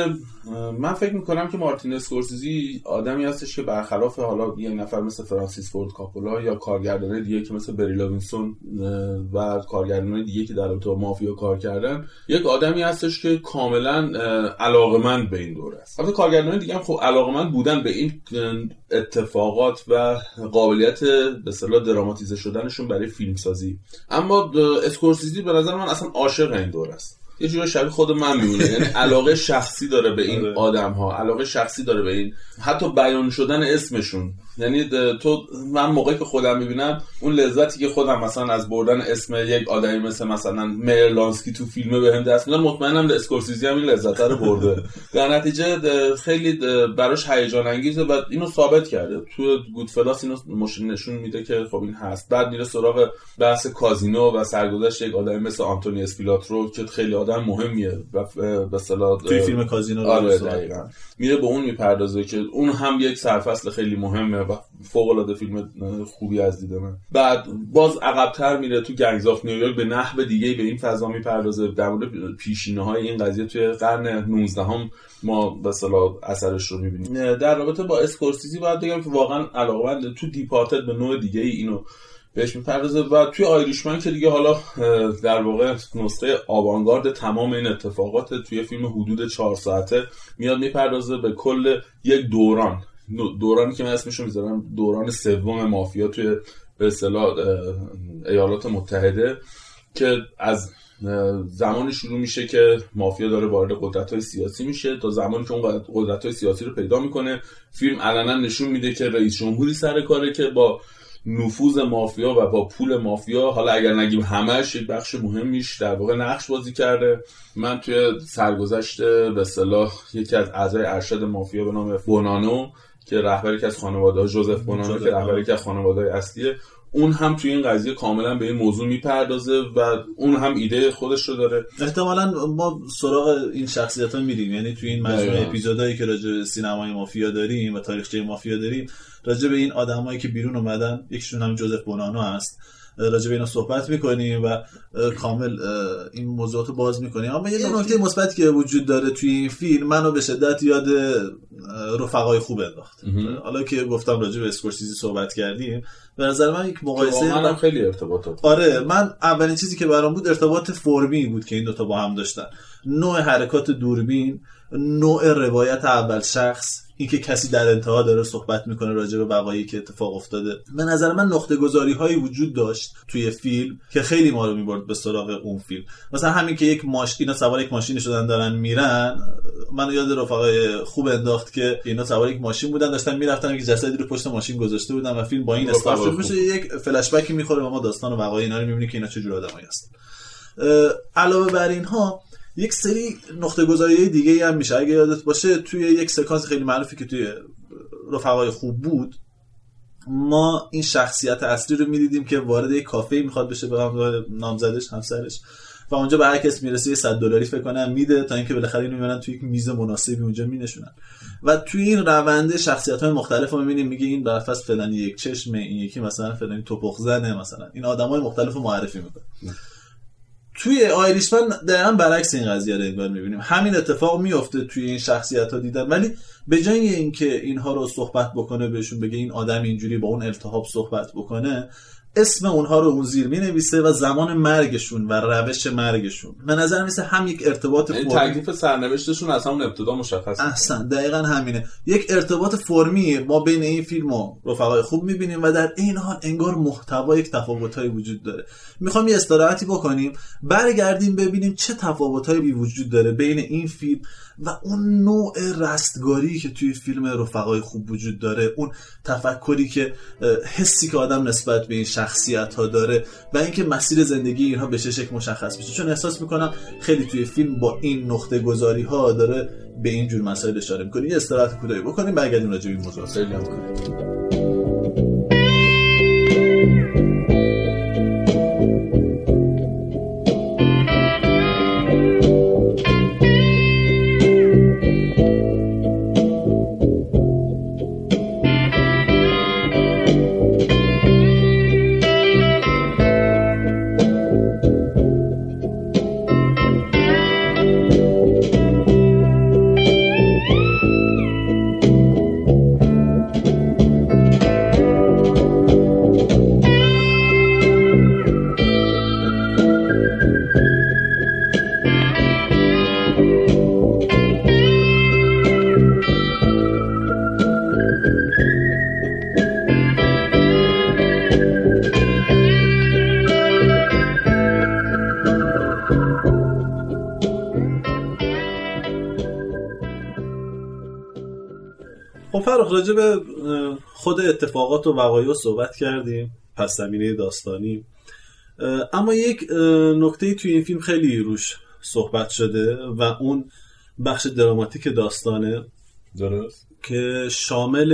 من فکر می‌کنم که مارتین اسکورسیزی آدمی هستش که برخلاف حالا یک نفر مثل فرانسیس فورد کوپولا یا کارگردان دیگه که مثل بری لاوینسون اه، و کارگردان دیگه که در با مافیا کار کردن یک آدمی هستش که کاملا علاقمند به این دوره است. البته کارگردان دیگه هم خب علاقمند بودن به این اتفاقات و قابلیت به اصطلاح دراماتیزه شدنشون برای فیلمسازی. اما اسکورسیزی به نظر من اصلا عاشق این دوره است. یه جور شبیه خود من میمونه. یعنی علاقه شخصی داره به این آدم ها علاقه شخصی داره به این. حتی بیان شدن اسمشون. یعنی تو من موقعی که خودم می‌بینم اون لذتی که خودم مثلا از بردن اسم یک آدمی مثل مثلا میرلانسکی تو فیلم به هم دست میدم مطمئنم اسکورسیزی هم این لذت رو برده. در نتیجه د- خیلی د- براش هیجان انگیزه و اینو ثابت کرده. تو گودفلاس اینو نشون میده که خب این هست. بعد میره سراغ بحث کازینو و سرگذشت یک آدمی مثل آنتونی اسپیلاترو که خیلی آدم مهمیه. و به اصطلاح توی فیلم کازینو آره دقیقاً. میره به اون می‌پردازه که اون هم یک سرفصل خیلی مهمه. و فوق العاده فیلم خوبی از دید من. بعد باز عقبتر میره تو Gangs of New York به نحو دیگه به این فضا می‌پردازه. در مورد پیشینه های این قضیه توی قرن 19 هم ما به اثرش رو می‌بینیم. در رابطه با اسکورسیزی باید بگم که واقعا علاقمند تو دیپارتد به نوع دیگه ای اینو بهش می‌پردازه و توی آیریشمن که دیگه حالا در واقع نسخه آوانگارد تمام این اتفاقات توی فیلم حدود چهار ساعته میاد می‌پردازه به کل یک دوران. دورانی که من اسمشو می‌ذارم دوران سوم مافیا توی به اصطلاح ایالات متحده که از زمانی شروع میشه که مافیا داره وارد قدرت های سیاسی میشه تا زمانی که اون قدرت های سیاسی رو پیدا می‌کنه. فیلم علنا نشون میده که رئیس جمهوری سر کاره که با نفوذ مافیا و با پول مافیا حالا اگر نگیم همش یک بخش مهمیش در واقع نقش بازی کرده. من توی سرگذشت به اصطلاح یکی از اعضای ارشد مافیا به نام بونانو که رهبری که از خانواده جوزف بونانو که رهبری که از خانواده اصلیه اون هم توی این قضیه کاملا به این موضوع می‌پردازه و اون هم ایده خودش رو داره. احتمالا ما سراغ این شخصیت ها میریم. یعنی توی این مجموعه. اپیزودهایی که راجع به سینمای مافیا داریم و تاریخچه مافیا داریم راجع به این آدمایی که بیرون اومدن یکیشون هم جوزف بونانو هست. راجع به اینا صحبت می‌کنیم و کامل این موضوعات رو باز می‌کنیم. اما یه نکته مثبتی که وجود داره توی این فیلم منو به شدت یاد رفقای خوب انداخت. حالا که گفتم راجع به اسکورسیزی صحبت کردیم به نظر من یک مقایسه واقعا هم خیلی ارتباطات آره من اولین چیزی که برام بود ارتباط فرمی بود که این دوتا با هم داشتن. نوع حرکات دوربین نوع روایت اول شخص. اینکه کسی در انتها داره صحبت می‌کنه راجع به وقایعی که اتفاق افتاده. به نظر من نقطه گذاری هایی وجود داشت توی فیلم که خیلی ما رو می‌برد به سراغ اون فیلم. مثلا همین که یک ماشین سوار یک ماشین شدن دارن میرن منو یاد رفقای خوب انداخت که اینا سوار یک ماشین بودن داشتن می‌رفتن یک جسدی رو پشت ماشین گذاشته بودن و فیلم با این استارت. میشه یک فلش بکی می‌خوره و ما داستان و وقایع اینا رو می‌بینیم که اینا چه جور آدمایی هستن. علاوه بر اینها یک سری نقطه گذاری دیگه هم میشه. اگه یادت باشه توی یک سکانس خیلی معروفی که توی رفقای خوب بود ما این شخصیت اصلی رو می‌دیدیم که وارد یک کافه می‌خواد بشه به نامزدش همسرش. و اونجا به هر کس می‌رسه یه 100 دلاری فکر کنم میده تا اینکه بالاخره اینو می‌برن توی یک میز مناسبی اونجا مینشونن. و توی این رونده شخصیت های مختلف رو می‌بینیم میگه این برفس فلانی یک چشمه این یکی مثلا فلانی توپخ زنه مثلا. این آدم های مختلف رو معرفی می‌کنه. توی آیریشمن دقیقا برعکس این قضیه رو انگار می‌بینیم. همین اتفاق میفته توی این شخصیت ها دیدن. ولی به جای اینکه اینها رو صحبت بکنه بهشون بگه این آدم اینجوری با اون التهاب صحبت بکنه اسم اونها رو اون زیر می نویسه و زمان مرگشون و روش مرگشون. به نظر میسه هم یک ارتباط این فرمی تکلیف سرنوشتشون از همون ابتدا مشخص احسن دقیقا همینه. یک ارتباط فرمی ما بین این فیلم و رفقای خوب می‌بینیم و در این حال انگار محتوا یک تفاوتهایی وجود داره. می‌خوام یه استراحتی بکنیم برگردیم ببینیم چه تفاوتهایی وجود داره بین این فیلم و اون نوع رستگاری که توی فیلم رفقای خوب وجود داره اون تفکری که حسی که آدم نسبت به این شخصیت ها داره و اینکه مسیر زندگی اینها به چه شکل مشخص میشه. چون احساس می‌کنم خیلی توی فیلم با این نقطه گذاری ها داره به این جور مسائل اشاره می‌کنه. یه استراحت کوتاهی بکنیم برگردیم راجع به این موضوع. صحبت کنیم خب فرخ راجع به خود اتفاقات و وقایع صحبت کردیم پس زمینه داستانی. اما یک نکته توی این فیلم خیلی روش صحبت شده و اون بخش دراماتیک داستانه درست. که شامل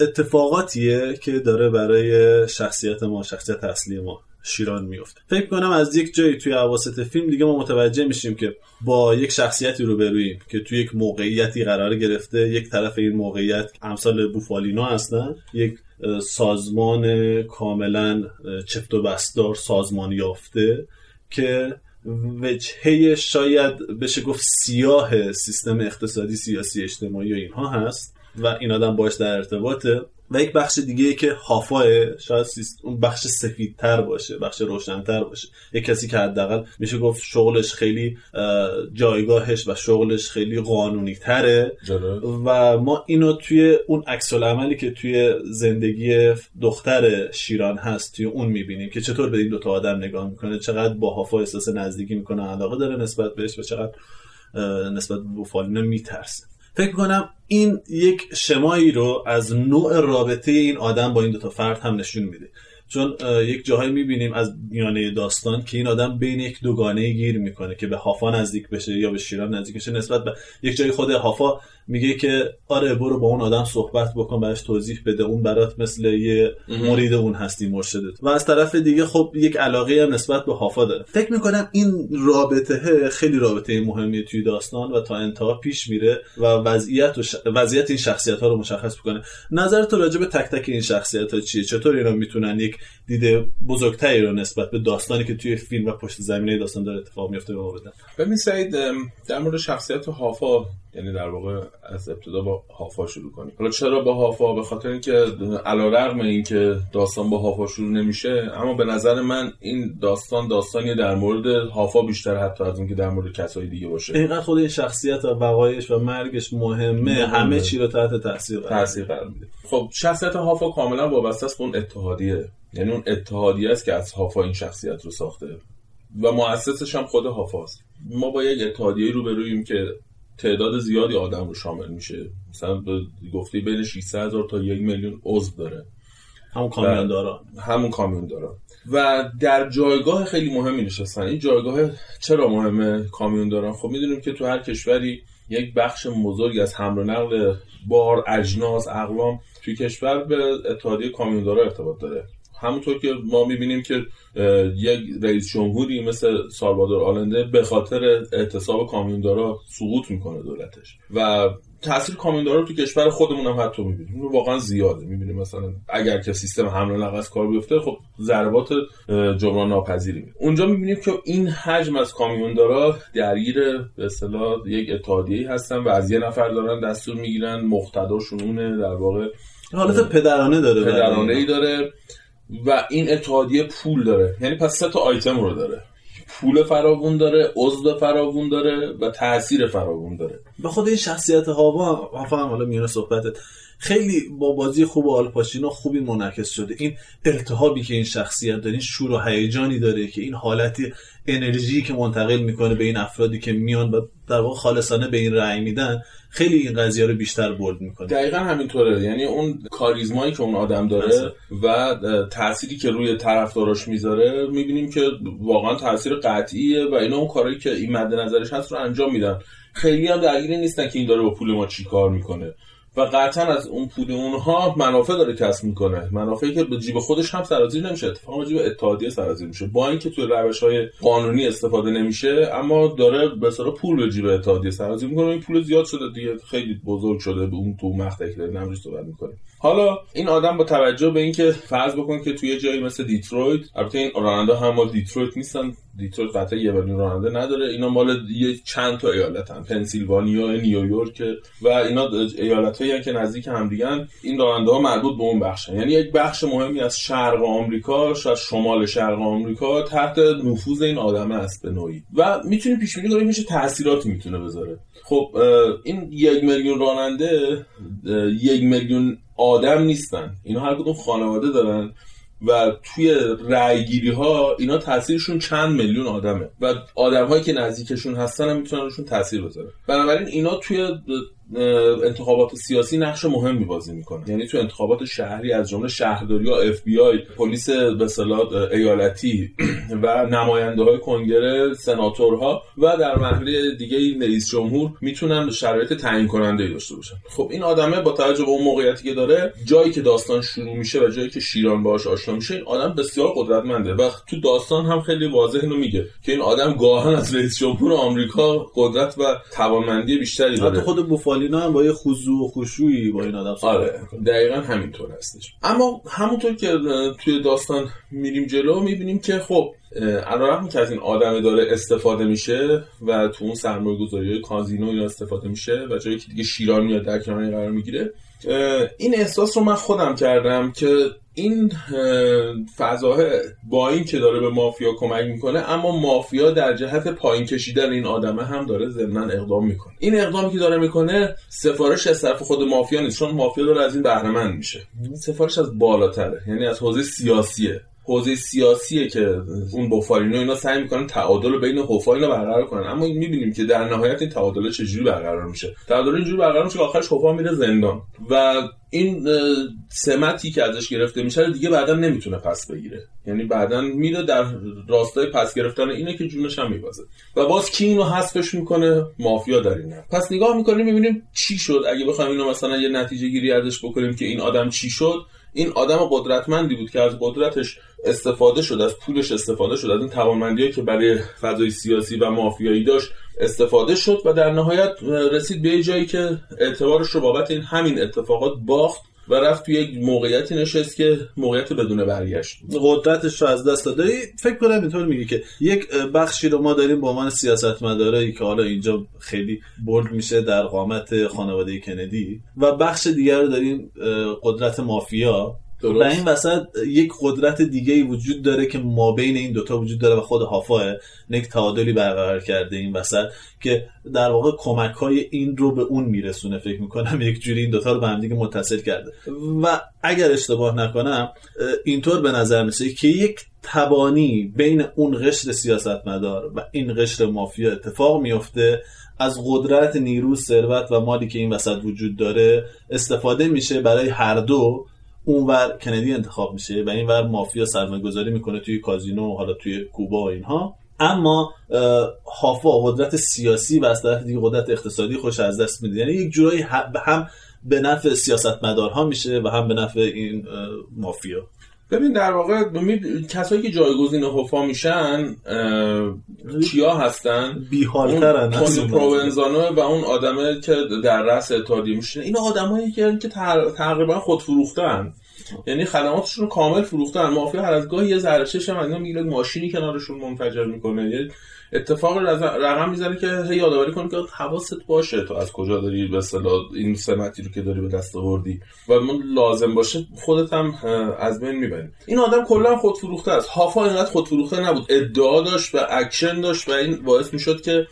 اتفاقاتیه که داره برای شخصیت ما شخصیت اصلی ما. شیران میفته فکر کنم از یک جایی توی عواسط فیلم دیگه ما متوجه میشیم که با یک شخصیتی روبروییم که توی یک موقعیتی قرار گرفته یک طرف این موقعیت امثال بوفالینو هستن یک سازمان کاملا چفت و بستار سازمان یافته که وجهه شاید بشه گفت سیاه سیستم اقتصادی سیاسی اجتماعی و اینها هست و این آدم باش در ارتباطه. و یک بخش دیگه که هافاه شاید سیست... اون بخش سفیدتر باشه بخش روشنتر باشه. یک کسی که حداقل میشه گفت شغلش خیلی اه، جایگاهش و شغلش خیلی قانونی تره و ما اینو توی اون عکس عملی که توی زندگی دختر شیران هست توی اون می‌بینیم که چطور به این دوتا آدم نگاه می‌کنه چقدر با هافا احساس نزدیکی می‌کنه علاقه داره نسبت بهش و چقدر نسبت به بوفالینو میترسه. فکر کنم این یک شمایی رو از نوع رابطه این آدم با این دوتا فرد هم نشون میده. چون یک جاهایی می‌بینیم از میانه داستان که این آدم بین یک دوگانه گیر می‌کنه که به هافا نزدیک بشه یا به شیران نزدیک بشه نسبت به یک جای خود هافا میگه که آره برو با اون آدم صحبت بکن براش توضیح بده. اون برات مثل یه. مرید اون هستی مرشدت. و از طرف دیگه خب یک علاقه هم نسبت به هافا داره. فکر می‌کنم این رابطه خیلی رابطه مهمی توی داستان و تا انتها پیش میره و وضعیت و ش... وضعیت این شخصیت ها رو مشخص می‌کنه. نظر تو راجع به تک تک این شخصیت ها چیه؟ چطور اینا می‌تونن یک دید بزرگتری رو نسبت به داستانی که توی فیلم و پشت زمینه داستان داره اتفاق میفته به ما بدن؟ ببین سعید در مورد شخصیت هافا یعنی در واقع از ابتدا با هافا شروع کنیم. حالا چرا با هافا به خاطر اینکه علیرغم اینکه داستان با هافا شروع نمیشه اما به نظر من این داستان داستانی در مورد هافا بیشتر حتی از اینکه در مورد کسای دیگه باشه. اینقدر خود شخصیت و وقایعش و مرگش مهمه. مهمه. همه چی رو تحت تاثیر تاثیر قرار میده. خب شخصیت هافا کاملا وابسته است به اون اتحادیه. یعنی اون اتحادیه است که از هافا این شخصیت رو ساخته. و مؤسسش هم خود هافاست ما با یک اتحادیه رو برویم که تعداد زیادی آدم رو شامل میشه. مثلا به گفته بین 600 هزار تا یک میلیون عضو داره. همون کامیوندارا. همون کامیوندارا. و در جایگاه خیلی مهمی نشستن. این جایگاه چرا مهمه کامیونداران خب می‌دونیم که تو هر کشوری یک بخش بزرگ از حمل و نقل بار اجناس اقلام توی کشور به اتحادیه کامیوندارا ارتباط داره. همونطور که ما می‌بینیم که یک رئیس جمهوری مثل سالوادور آلنده به خاطر اعتصاب کامیوندارا سقوط می‌کنه دولتش. و تاثیر کامیوندارا تو کشور خودمون هم حتی می‌بینیم. اون واقعا زیاده. می‌بینیم مثلا اگر که سیستم حمل و نقل از کار بیفته خب ضربات جبران ناپذیری اونجا می‌بینیم که این حجم از کامیوندارا درگیر به اصطلاح یک اتحادیه هستن و از یه نفر دارن دستور می‌گیرن. مقتداشون اونه در واقع حالت پدرانه داره پدرانه ای داره. و این اتحادیه پول داره. یعنی پس سه تا آیتم رو داره. پول فراوون داره عضو فراوون داره و تاثیر فراوون داره. به خود این شخصیت هاوا هم حالا میونه صحبتت. خیلی با بازی خوب آلپاشینو خوبی منعکس شده. این التهابی که این شخصیت داره این شور و هیجانی داره که این حالتی انرژی که منتقل می‌کنه به این افرادی که میان و در واقع خالصانه به این رأی میدن خیلی این قضیه رو بیشتر برد می‌کنه. دقیقا همینطوره. یعنی اون کاریزمایی که اون آدم داره و تأثیری که روی طرفداراش می‌ذاره می‌بینیم که واقعا تاثیر قطعیه و اینا اون کارهایی که این مد نظرش هست رو انجام میدن. خیلی هم درگیری نیستن که این داره با پول ما چی کار می‌کنه. و قطعا از اون پول اونها منافع داره کسب می‌کنه. منافعی که به جیب خودش هم سرازیر نمیشه. اتفاقا جیب اتحادیه سرازیر میشه. با اینکه توی روش های قانونی استفاده نمیشه اما داره به پول به جیب اتحادیه سرازیر می‌کنه. این پول زیاد شده دیگه. خیلی بزرگ شده به اون تو مقطعی که داریم صحبت می‌کنیم. حالا این آدم با توجه به اینکه فرض بکن که توی جایی مثل دیترویت البته این راننده هم مال دیترویت نیستن دیترویت قطعا یه میلیون راننده نداره اینا مال یه چند تا ایالتن پنسیلوانیا نیویورک و اینا ایالت هایی که نزدیک هم دیگن این راننده ها مربوط به اون بخشن. یعنی یک بخش مهمی از شرق آمریکا از شمال شرق آمریکا تحت نفوذ این آدمه است به نوعی. و می‌تونیم پیش بینی کنیم میشه تاثیراتی می‌تونه بذاره. خب این یک میلیون راننده یک میلیون آدم نیستن. اینا هر کدوم خانواده دارن و توی رأیگیری ها اینا تاثیرشون چند میلیون آدمه. و آدم هایی که نزدیکشون هستن هم می‌تونن روشون تاثیر بذاره بنابراین اینا توی انتخابات سیاسی نقش مهمی بازی می‌کنه. یعنی تو انتخابات شهری از جمله شهرداری ها اف بی آی پلیس به ایالتی و نماینده های کنگره سناتورها و در مرحله دیگه رئیس جمهور می‌تونن شرایط تعیین کننده داشته باشن. خب این آدمه با توجه به اون موقعیتی که داره جایی که داستان شروع میشه و جایی که شیران باش آشنا میشه این آدم بسیار قدرتمنده و تو داستان هم خیلی واضح اینو میگه که این آدم گاهن از رئیس جمهور آمریکا قدرت و توانمندی بیشتری داره. خود بوفالینا هم با یه خضوع و خشوعی با این آدم آره دقیقا همینطور هستش. اما همونطور که توی داستان میریم جلو می‌بینیم که خب علیرغم که از این آدم داره استفاده میشه و تو اون سرمایه گذاری کازینو اینا استفاده میشه و جایی که دیگه شیران میاد در کنار قرار می‌گیره. این احساس رو من خودم کردم که این فضاه با این که داره به مافیا کمک می‌کنه اما مافیا در جهت پایین کشیدن این آدمه هم داره ضمن اقدام می‌کنه. این اقدامی که داره می‌کنه سفارش از طرف خود مافیا نیست چون مافیا داره از این بهره میشه. سفارش از بالاتره یعنی از حوزه سیاسیه. حوزه سیاسیه که اون بوفالینو اینا سعی می‌کنن تعادل بین اینا برقرار کنن. اما می‌بینیم که در نهایت این تعادل چجوری برقرار میشه؟ تعادل اینجوری برقرار میشه که آخرش حوفا میره زندان. و این سمتی که ازش گرفته میشه دیگه بعدا نمی‌تونه پس بگیره. یعنی بعدا میره در راستای پس گرفتن اینه که جونش هم میبازه. و باز کی اینو حذفش می‌کنه؟ مافیا در اینه پس نگاه می‌کنیم می‌بینیم چی شد؟ اگه بخوایم اینو مثلا یه نتیجه گیری ازش بکنیم که این آدم چی شد این آدم قدرتمندی بود که از قدرتش استفاده شد از پولش استفاده شد از این توانمندی که برای فضای سیاسی و مافیایی داشت استفاده شد و در نهایت رسید به جایی که اعتبارش رو بابت این همین اتفاقات باخت و رفت توی یک موقعیتی نشست که موقعیت بدون برگشت. قدرتش رو از دست داده فکر کنم اینطور میگه که یک بخشی رو ما داریم به عنوان سیاستمدارایی که حالا اینجا خیلی بولد میشه در قامت خانواده کندی و بخش دیگر رو داریم قدرت مافیا. و این وسط یک قدرت دیگه ای وجود داره که ما بین این دوتا وجود داره و خود هافاه یک تعادلی برقرار کرده این وسط که در واقع کمک های این رو به اون میرسونه. فکر می‌کنم یک جوری این دوتا رو به هم دیگه متصل کرده. و اگر اشتباه نکنم اینطور به نظر میسه که یک تبانی بین اون قشر سیاستمدار و این قشر مافیا اتفاق میفته از قدرت نیرو ثروت و مالی که این وسط وجود داره استفاده میشه برای هر دو اونور کندی انتخاب میشه و اینور مافیا سرمایه گذاری می‌کنه توی کازینو حالا توی کوبا و اینها. اما هافا قدرت سیاسی و از طرف دیگه قدرت اقتصادی خوش از دست میده. یعنی یک جورایی هم به نفع سیاستمدارها میشه و هم به نفع این مافیا. ببین در واقع می- کسایی که جایگزین هوفا میشن اه، کیا هستن؟ بیحالترن اون تونی پروونزانو و اون آدمه که در رأس اتحادیه میشن این آدمایی که که تقریبا خود فروختن یعنی خدماتشون کامل فروختن. مافیا هر از گاهی یه زهره چشم از اینا می‌گیره ماشینی کنارشون منفجر می‌کنه. یه اتفاق رقم می‌زنه که هی یادآوری کنه که حواست باشه تو از کجا داری به این سمتی رو که داری به دست آوردی. و من لازم باشه خودت هم از بین می‌برم. این آدم کلا خود فروخته است. هافا اینقدر خود فروخته نبود. ادعا داشت و اکشن داشت و این باعث می‌شد که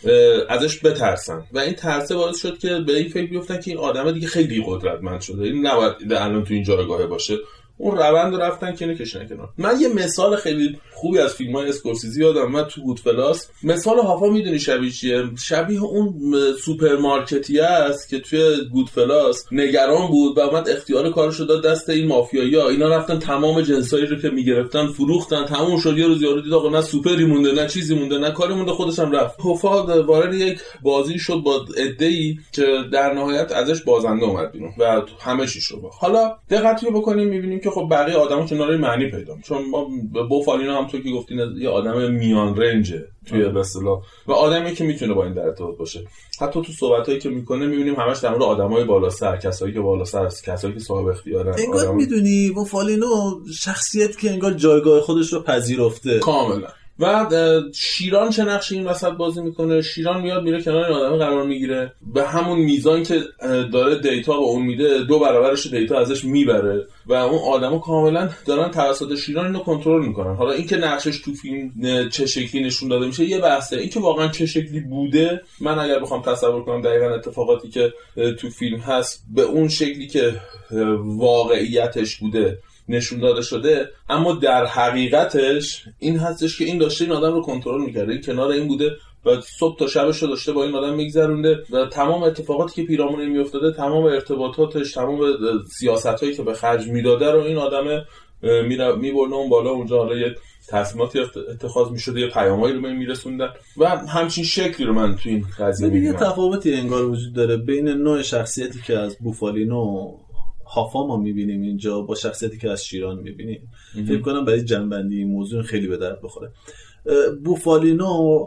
ازش بترسن. و این ترسه باعث شد که به این فکر بیفتن که این آدم دیگه خیلی قدرتمند شده. این نباید الان تو این جایگاه باشه. اون روند رو رفتن که بکشن کنار. من یه مثال خیلی خوبی از فیلم های اسکورسیزی یادم من تو Goodfellas مثال هافا می‌دونی شبیه چیه؟ شبیه اون سوپرمارکتی است که توی Goodfellas نگران بود و اومد اختیار کارش رو داد دست این مافیایی ها. اینا رفتن تمام جنسایی رو که می‌گرفتن فروختن. تموم شد. یه روز یارو دید آقا نه سوپری مونده نه چیزی مونده نه کاری مونده خودش هم رفت. هوفا وارد یک بازی شد با ای که در نهایت ازش بازنده اومد بیرون و همه رو باخت حالا دقت بکنیم می‌بینیم خب بقیه آدما کنار معنی پیدا. چون ما بوفالینو هم تو که گفتین یه آدم میان رنجه توی به اصطلاح. و آدمی که می‌تونه با این در ارتباط باشه. حتی تو صحبتایی که می‌کنه می‌بینیم همش در مورد آدمای بالا سر کسایی که بالا سر کسایی که صاحب اختیارن انگار آدم- می‌دونی وفالینو شخصیت که انگار جایگاه خودش رو پذیرفته. کاملا. و شیران چه نقشی این وسط بازی می‌کنه؟ شیران میاد میره کنار این آدم قرار می‌گیره. به همون میزان که داره دیتا به اون میده دو برابرش دیتا ازش می‌بره. و اون آدمو کاملا دارن توسط شیران اینو کنترل می‌کنن. حالا اینکه نقشش تو فیلم چه شکلی نشون داده میشه یه بحثه. اینکه واقعا چه شکلی بوده من اگر بخوام تصور کنم دقیقا اتفاقاتی که تو فیلم هست به اون شکلی که واقعیتش بوده نشون داده شده اما در حقیقتش این هستش که این داشته این آدم رو کنترل می‌کرده. این کنار این بوده و صبح تا شبش رو داشته با این آدم میگذرونده و تمام اتفاقاتی که پیرامون این میافتاده تمام ارتباطاتش تمام سیاست هایی که به خرج می‌داده رو این آدم میبرده اون بالا اونجا حالا یه تصمیماتی ات- اتخاذ می‌شده یه پیامایی رو به میرسوندن و همچین شکلی رو من تو این قضیه ببین یه می‌بینم. تفاوتی انگار وجود داره بین نوع شخصیتی که از بوفالینو هافا ما می‌بینیم اینجا با شخصیتی که از شیران می‌بینیم. فکر کنم برای جنبندی این موضوع خیلی به درد بخوره. بوفالینو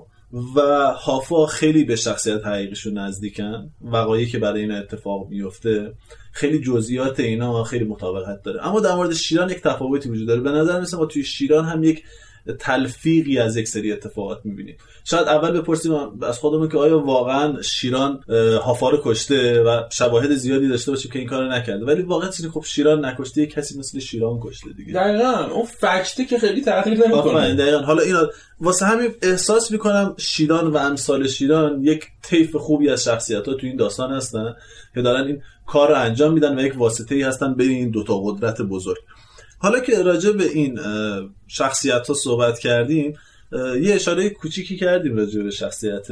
و هافا خیلی به شخصیت حقیقیشون نزدیکن. وقایعی که برای اینا اتفاق میفته خیلی جزئیات اینا خیلی مطابقت داره. اما در مورد شیران یک تفاوتی وجود داره. به نظر مثل ما توی شیران هم یک تلفیقی از یک سری اتفاقات می‌بینیم. شاید اول بپرسیم از خودمون که آیا واقعا شیران اه، هافا رو کشته و شواهد زیادی داشته باشیم که این کارو نکرده. ولی واقعا چیزی خب شیران نکشته یک کسی مثل شیران کشته دیگه. دقیقا. اون فکته که خیلی تغییر نمی‌کنه. دقیقا. حالا اینا واسه همین احساس می‌کنم شیران و امثال شیران یک طیف خوبی از شخصیت ها تو این داستان هستن که دارن این کار رو انجام میدن و یک واسطه ای هستن بین این دوتا قدرت بزرگ. حالا که راجع به این شخصیت ها صحبت کردیم یه اشاره کوچیکی کردیم راجع به شخصیت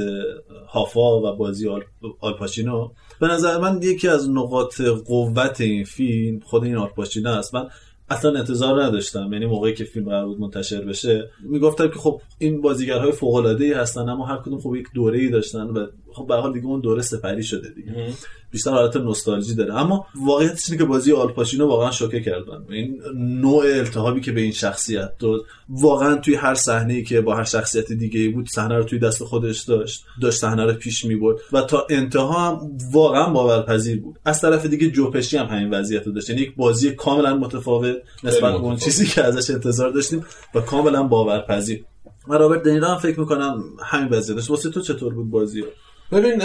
هافا و بازی آل, آلپاچینو به نظر من یکی از نقاط قوت این فیلم خود این آلپاچینو است. من اصلا انتظار نداشتم یعنی موقعی که فیلم قرار بود منتشر بشه. می‌گفتم که خب این بازیگرهای فوق العاده ای هستن اما هر کدوم خب یک دوره ای داشتن و خب به حال دیگه اون دوره سپری شده دیگه. بیشتر حالت نوستالژی داره. اما واقعیتش اینه که بازی آلپاشینو واقعا شوکه کردن. این نوع التهابی که به این شخصیت داد واقعا توی هر صحنه ای که با هر شخصیت دیگه ای بود صحنه رو توی دست خودش داشت. داشت صحنه رو پیش می‌برد. و تا انتها هم واقعا باورپذیر بود. از طرف دیگه جوپشی هم همین وضعیت رو داشت. یعنی یک بازی کاملا متفاوت نسبت به اون. چیزی که ازش انتظار داشتیم و کاملا باورپذیر. من رابرت دنیرو هم فکر می‌کنم همین وضعیت داشت. واسه تو چطور بود بازی؟ ببین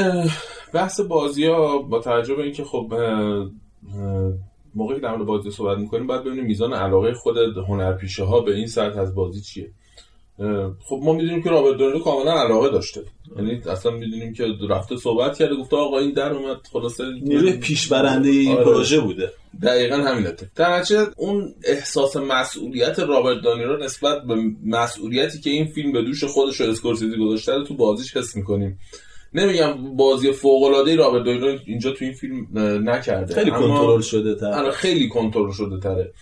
بحث بازی ها با توجه به اینکه خب موقعی که در مورد بازی صحبت می‌کنیم باید ببینیم میزان علاقه خود هنرپیشه ها به این سطح از بازی چیه. خب ما می‌دونیم که رابرت دونیرو کاملا علاقه داشته. یعنی اصلا می‌دونیم که رفته صحبت کرده گفته آقا این در اومد خلاصه نیروی پیشبرنده این آره. پروژه بوده. دقیقا همین در نتیجه اون احساس مسئولیت رابرت دنیرو نسبت به مسئولیتی که این فیلم به دوش خودش و اسکورسیزی گذاشته رو تو بازیش حس می‌کنیم. نمیگم بازی فوق العاده رابرت دنیرو اینجا تو این فیلم نکرده. خیلی اما- کنترل شده تر آره خیلی کنترل شده تره.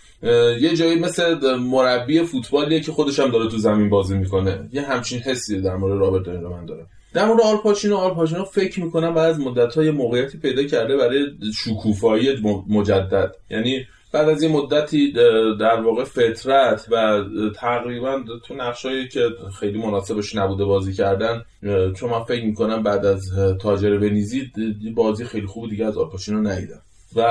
یه جایی مثل مربی فوتبالیه که خودش هم داره تو زمین بازی می‌کنه. یه همچین حسی در مورد رابرت دنیرو من دارم. در مورد آلپاچینو آلپاچینو فکر می‌کنم بعد از مدت ها یه موقعیتی پیدا کرده برای شکوفایی مجدد. یعنی بعد از یه مدتی در واقع فطرت و تقریبا تو نقشایی که خیلی مناسبش نبوده بازی کردن چون من فکر می‌کنم بعد از تاجر ونیزی بازی خیلی خوب دیگه از آلپاچینو ندیدم. و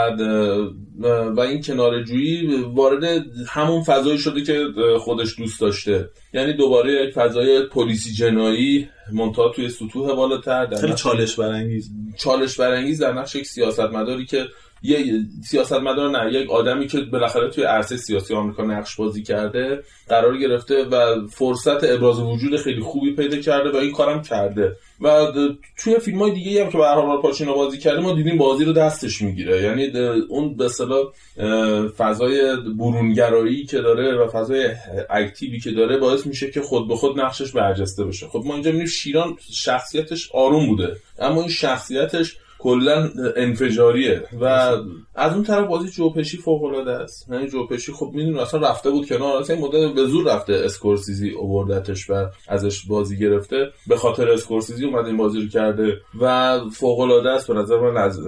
و این کنارجویی وارد همون فضایی شده که خودش دوست داشته. یعنی دوباره یک فضای پلیسی جنایی منتها توی سطوح بالاتر در خیلی نقش- چالش برانگیز. چالش برانگیز در نقش یک سیاستمداری که یه سیاستمدار نه یک آدمی که بالاخره توی عرصه سیاسی آمریکا نقش بازی کرده قرار گرفته و فرصت ابراز وجود خیلی خوبی پیدا کرده و این کارم کرده. و توی فیلم های دیگه هم که به هر پاچینو بازی کرده ما دیدیم بازی رو دستش می‌گیره. یعنی اون به اصطلاح فضای برونگرایی که داره و فضای اکتیوی که داره باعث میشه که خود به خود نقشش برجسته بشه. خب ما اینجا می‌بینیم شیران شخصیتش آروم بوده. اما این شخصیتش کلا انفجاریه. و از اون طرف بازی جوپشی فوق العاده است. یعنی جوپشی خب می‌دونی اصلا رفته بود کنار. اصلا این مدت به زور رفته اسکورسیزی اووردتش و ازش بازی گرفته. به خاطر اسکورسیزی اومده این بازی رو کرده. و فوق العاده است به نظر من از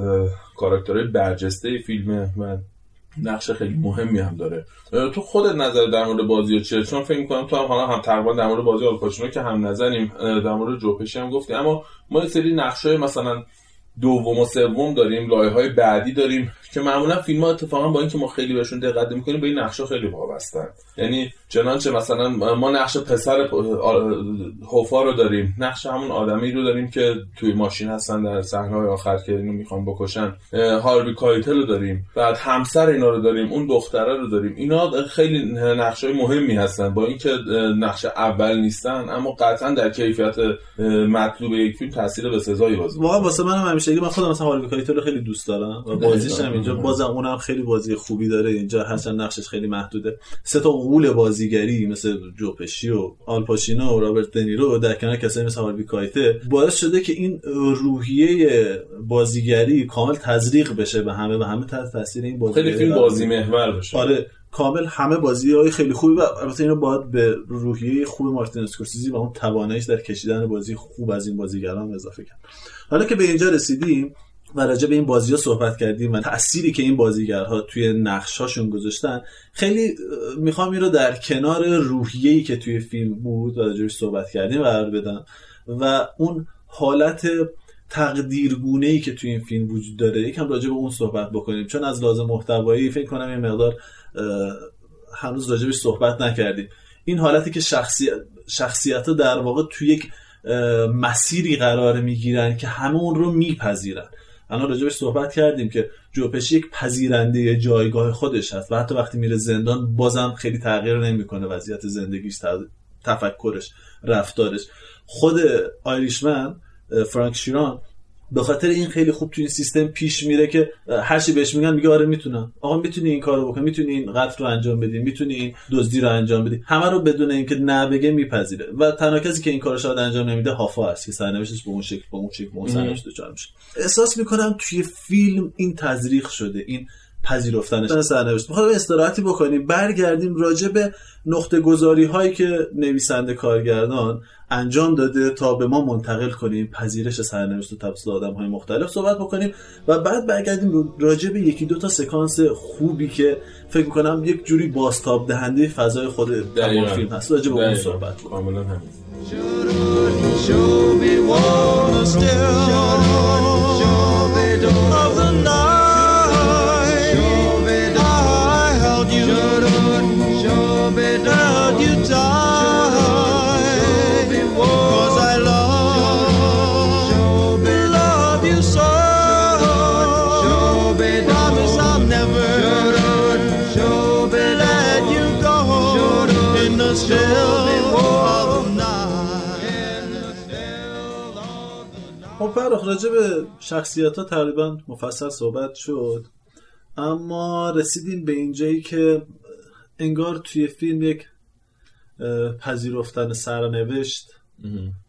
کاراکترهای برجسته فیلمه و نقش خیلی مهمی هم داره. تو خودت نظر در مورد بازی چیه؟ چون فکر می‌کنم تو هم حالا هم تقریبا در مورد بازی آلپاچینو که هم نظریم در مورد جوپشی هم گفتی. اما ما یه سری نقشای مثلا دوم و سوم داریم لایه های بعدی داریم که معمولا فیلم ها اتفاقا با اینکه ما خیلی بهشون دقت می‌کنیم به این نقشه خیلی وابستن. یعنی چنانچه مثلا ما نقش پسر هوفا رو داریم نقش همون آدمی رو داریم که توی ماشین هستن در صحنه آخر که اینو می‌خوان بکشن. اه، هاروی کایتل رو داریم بعد همسر اینا رو داریم اون دختره رو داریم. اینا خیلی نقش های مهمی هستن با اینکه نقش اول نیستن اما قطعا در کیفیت مطلوب یک فیلم تاثیر به سزایی بازی واقعا واسه من هم همیشه من خودم مثلا هاروی کایتل رو خیلی دوست دارم و بازیش هم اینجا بازم اونم خیلی بازی خوبی داره اینجا هرچند نقشش خیلی محدوده. سه تا غول بازیگری مثل جو پشی و آل پاچینو و رابرت دنیرو در کنار کسایی مثل هاروی کایتل باعث شده که این روحیه بازیگری کامل تزریق بشه به همه و همه تحت تاثیر این بازیگری خیلی فیلم بازی. محور بشه آره کامل همه بازی های خیلی خوبی و البته اینو باید به روحیه خوب مارتین اسکورسیزی و اون تواناییش در کشیدن بازی خوب از این بازیگران اضافه کرد حالا که به اینجا رسیدیم و راجع به این بازی ها صحبت کردیم و تأثیری که این بازیگرها توی نقشاشون گذاشتن خیلی می‌خوام این رو در کنار روحیه‌ای که توی فیلم بود راجعش صحبت کردیم قرار بدم و اون حالت تقدیرگونه ای که توی این فیلم وجود داره یکم راجع به اون صحبت بکنیم. چون از لازم محتوایی فکر کنم یه مقدار هنوز راجبش صحبت نکردیم. این حالتی که شخصیت شخصیت در واقع توی یک مسیری قرار می‌گیرن که همه اون رو میپذیرن. الان راجبش صحبت کردیم که جوپشی یک پذیرنده جایگاه خودش هست و حتی وقتی میره زندان بازم خیلی تغییر نمی‌کنه وضعیت زندگیش تفکرش رفتارش. خود آیریشمن فرانک شیران به خاطر این خیلی خوب توی این سیستم پیش میره که هر چی بهش میگن میگه آره می‌تونم. آقا می‌تونی این کارو بکنی می‌تونی این قتل رو انجام بدی می‌تونی این دزدی رو انجام بدی. همه رو بدون اینکه نه بگه میپذیره. و تنها کسی که این کارو شاید انجام نمیده هافا است که سرنوشتش به اون شکل به اون شکل به اون سرنوشت دچار میشه. احساس می‌کنم توی فیلم این تزریق شده این پذیرفتن سرنوشت. می‌خوام استراحتی بکنیم. برگردیم راجع به نقطه گذاری هایی که نویسنده کارگردان انجام داده تا به ما منتقل کنیم. پذیرش سرنوشت و توسط آدم های مختلف صحبت بکنیم. و بعد برگردیم راجع به یکی دو تا سکانس خوبی که فکر می‌کنم یک جوری بازتاب دهنده فضای خود تمام. فیلم هست. راجع به اون. صحبت کنیم. کاملا همین. I held you, held you tight. 'Cause I love, love you so. Promise I'll never let you go in the still of the خب فرخ راجع به شخصیت ها تقریبا مفصل صحبت شد اما رسیدیم به اینجایی که انگار توی فیلم یک پذیرفتن سرنوشت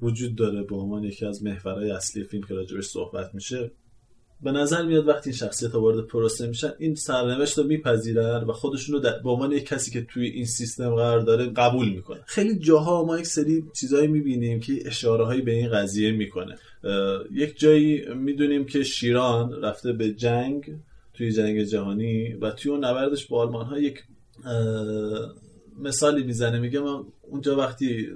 وجود داره. به عنوان یکی از محورهای اصلی فیلم که راجبش صحبت میشه به نظر میاد وقتی این شخصیت ها وارد پروسه میشن این سرنوشت رو میپذیرن و خودشون رو به عنوان یک کسی که توی این سیستم قرار داره قبول می‌کنن. خیلی جاها ما یک سری چیزایی می‌بینیم که اشاره هایی به این قضیه می‌کنه. یک جایی می‌دونیم که شیران رفته به جنگ توی جنگ جهانی و توی اون نبردش با آلمان ها یک مثالی می‌زنه. میگه من اونجا وقتی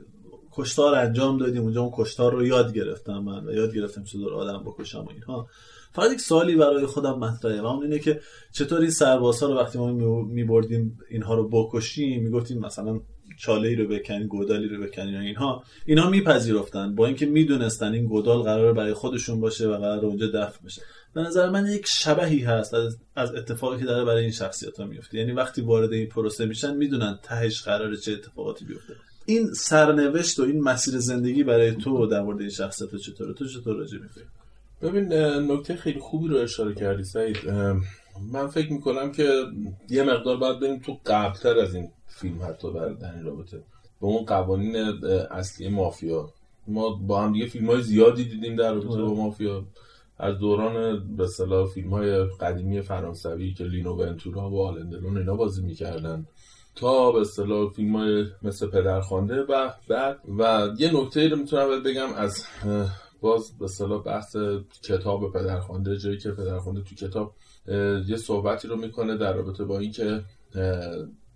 کشتار انجام دادیم اونجا اون کشتار رو یاد گرفتم من و یاد گرفتم چطور آدم بکشم و اینها. فقط یک سوالی برای خودم مطرحه و اون اینه که چطور این سربازها رو وقتی ما میبردیم اینها رو بکشیم؟ می‌گفتیم مثلا چاله ای رو بکنین گودالی رو بکنین اینها. اینها میپذیرفتن با اینکه می‌دونستن این گودال قراره برای خودشون باشه و قراره اونجا دفن بشه. به نظر من یک شبهی هست از, از اتفاقی که داره برای این شخصیت ها میفته. یعنی وقتی وارد این پروسه میشن می‌دونن تهش قراره چه اتفاقاتی بیفته. این سرنوشت و این مسیر زندگی برای تو در مورد این شخصیت چطوره؟ تو چطور راجع به فکر ببین نکته خیلی خوبی رو اشاره کردی سعید. من فکر می‌کنم که یه مقدار باید بریم تو قبلتر از این فیلم حتی در در این رابطه. به اون قوانین اصلی مافیا. ما با هم دیگه فیلم های زیادی دیدیم در رابطه با مافیا. از دوران به اصطلاح فیلم های قدیمی فرانسوی که لینو ونتورا و آلندلون اینا بازی می‌کردن. تا به اصطلاح فیلم های مثل پدرخوانده و بعد. و یه نکته رو می‌تونم بگم از باز به اصطلاح بحث کتاب پدرخوانده جایی که پدرخوانده تو کتاب یه صحبتی رو می‌کنه در رابطه با اینکه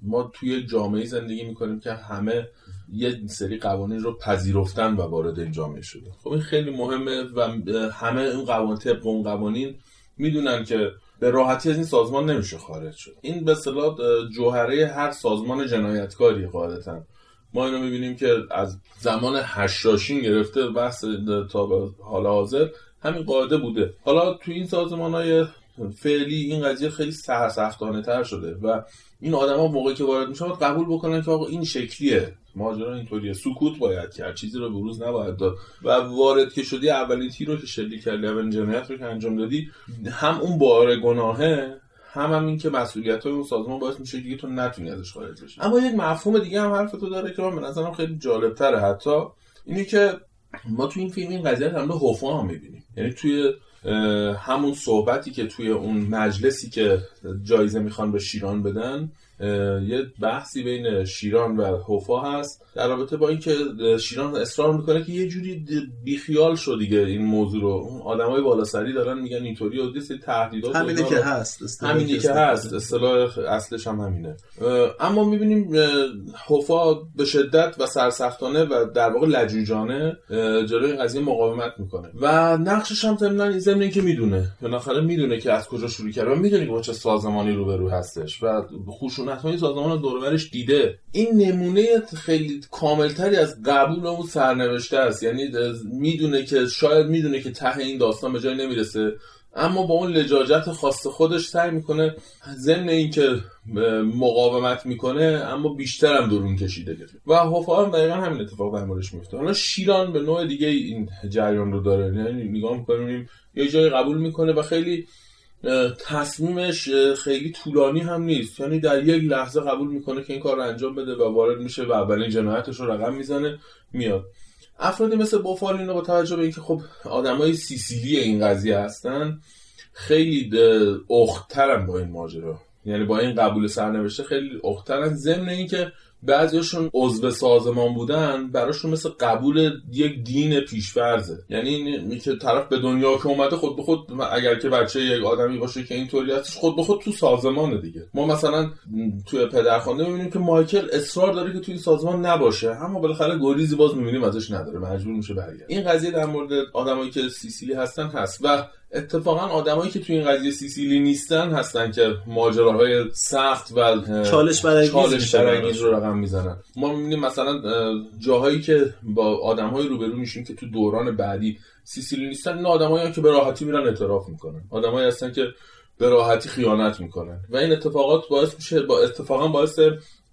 ما توی جامعه زندگی می‌کنیم که همه یه سری قوانین رو پذیرفتن و وارد این جامعه شده خب این خیلی مهمه و همه اون قوانین طبق اون قوانین می‌دونن که به راحتی از این سازمان نمیشه خارج شد. این به اصطلاح اه، جوهره هر سازمان جنایتکاری قاعدتا. ما اینو می‌بینیم که از زمان هشاشین گرفته بحث تا حال حاضر همین قاعده بوده. حالا تو این سازمان های فعلی این قضیه خیلی سرسختانه تر شده و این آدما موقعی که وارد میشن قبول بکنن که آقا این شکلیه. ماجرا اینطوریه. سکوت باید کرد. چیزی رو بروز نباید داد. و وارد که شدی اولین تیر رو که شلیک کردی اولین جنایت رو که انجام دادی هم اون بار گناهه هم هم این که مسئولیت های اون سازمان باعث میشه دیگه تو نتونی ازش خارج بشی. اما یک مفهوم دیگه هم حرف تو داره که من به نظرم خیلی جالب تره حتی اینه که ما توی این فیلم این قضیه هم به هوفا هم می‌بینیم. یعنی توی همون صحبتی که توی اون مجلسی که جایزه می‌خوان به شیران بدن یه بحثی بین شیران و هوفا هست. در رابطه با اینکه شیران اصرار می‌کنه که یه جوری بیخیال شد دیگه این موضوع رو. اون آدمای بالاسری دارن میگن اینطوری و سری تهدیدات همینه که هست همینی که که هست اصطلاح اصلش هم همینه. اما می‌بینیم هوفا به شدت و سرسختانه و در واقع لجوجانه جلوی این قضیه مقاومت می‌کنه. و نقشش هم ضمن ضمن اینکه می‌دونه. بالاخره می‌دونه که از کجا شروع کرده و می‌دونه که با چه سازمانی روبرو هستش و خشونت های سازمان و برش دیده. این نمونه خیلی کاملتری از قبول اون سرنوشته است. یعنی می‌دونه که شاید می‌دونه که ته این داستان به جای نمی‌رسه. اما با اون لجاجت خاص خودش سعی می‌کنه ضمن اینکه مقاومت می‌کنه اما بیشتر هم درون کشیده گرفت و هوفا هم دقیقا همین اتفاق در موردش میفته حالا شیران به نوع دیگه این جریان رو داره. یعنی نگاه می‌کنیم یه جایی قبول می‌کنه و خیلی تصمیمش خیلی طولانی هم نیست. یعنی در یک لحظه قبول می‌کنه که این کار رو انجام بده و وارد میشه و اولین جنایتش رو رقم می‌زنه میاد. افرادی مثل بوفالینو با توجه به اینکه خب آدمای سیسیلی این قضیه هستن خیلی اخترن با این ماجرا. یعنی با این قبول سرنوشته خیلی اخترن ضمن اینکه بعضیشون عضو سازمان بودن براشون مثل قبول یک دین پیشورزه یعنی این که طرف به دنیا که اومده خود به خود اگر که بچه یک آدمی باشه که اینطوری هستش خود به خود تو سازمانه دیگه. ما مثلا توی پدرخوانده می‌بینیم که مایکل اصرار داره که توی این سازمان نباشه. اما بالاخره گریزی باز می‌بینیم ازش نداره. مجبور میشه برگرد این قضیه در مورد آدمایی که سیسیلی هستن هست. و اتفاقا آدمایی که توی این قضیه سیسیلی نیستن هستن که ماجراهای سخت و چالش برانگیز رو رقم می‌زنن. ما می‌بینیم مثلا جاهایی که با آدمهای روبرو میشیم که تو دوران بعدی سیسیلی نیستن این آدمایی که به راحتی میرن اعتراف می‌کنن. آدمایی هستن که به راحتی خیانت می‌کنن. و این اتفاقات باعث میشه با اتفاقا باعث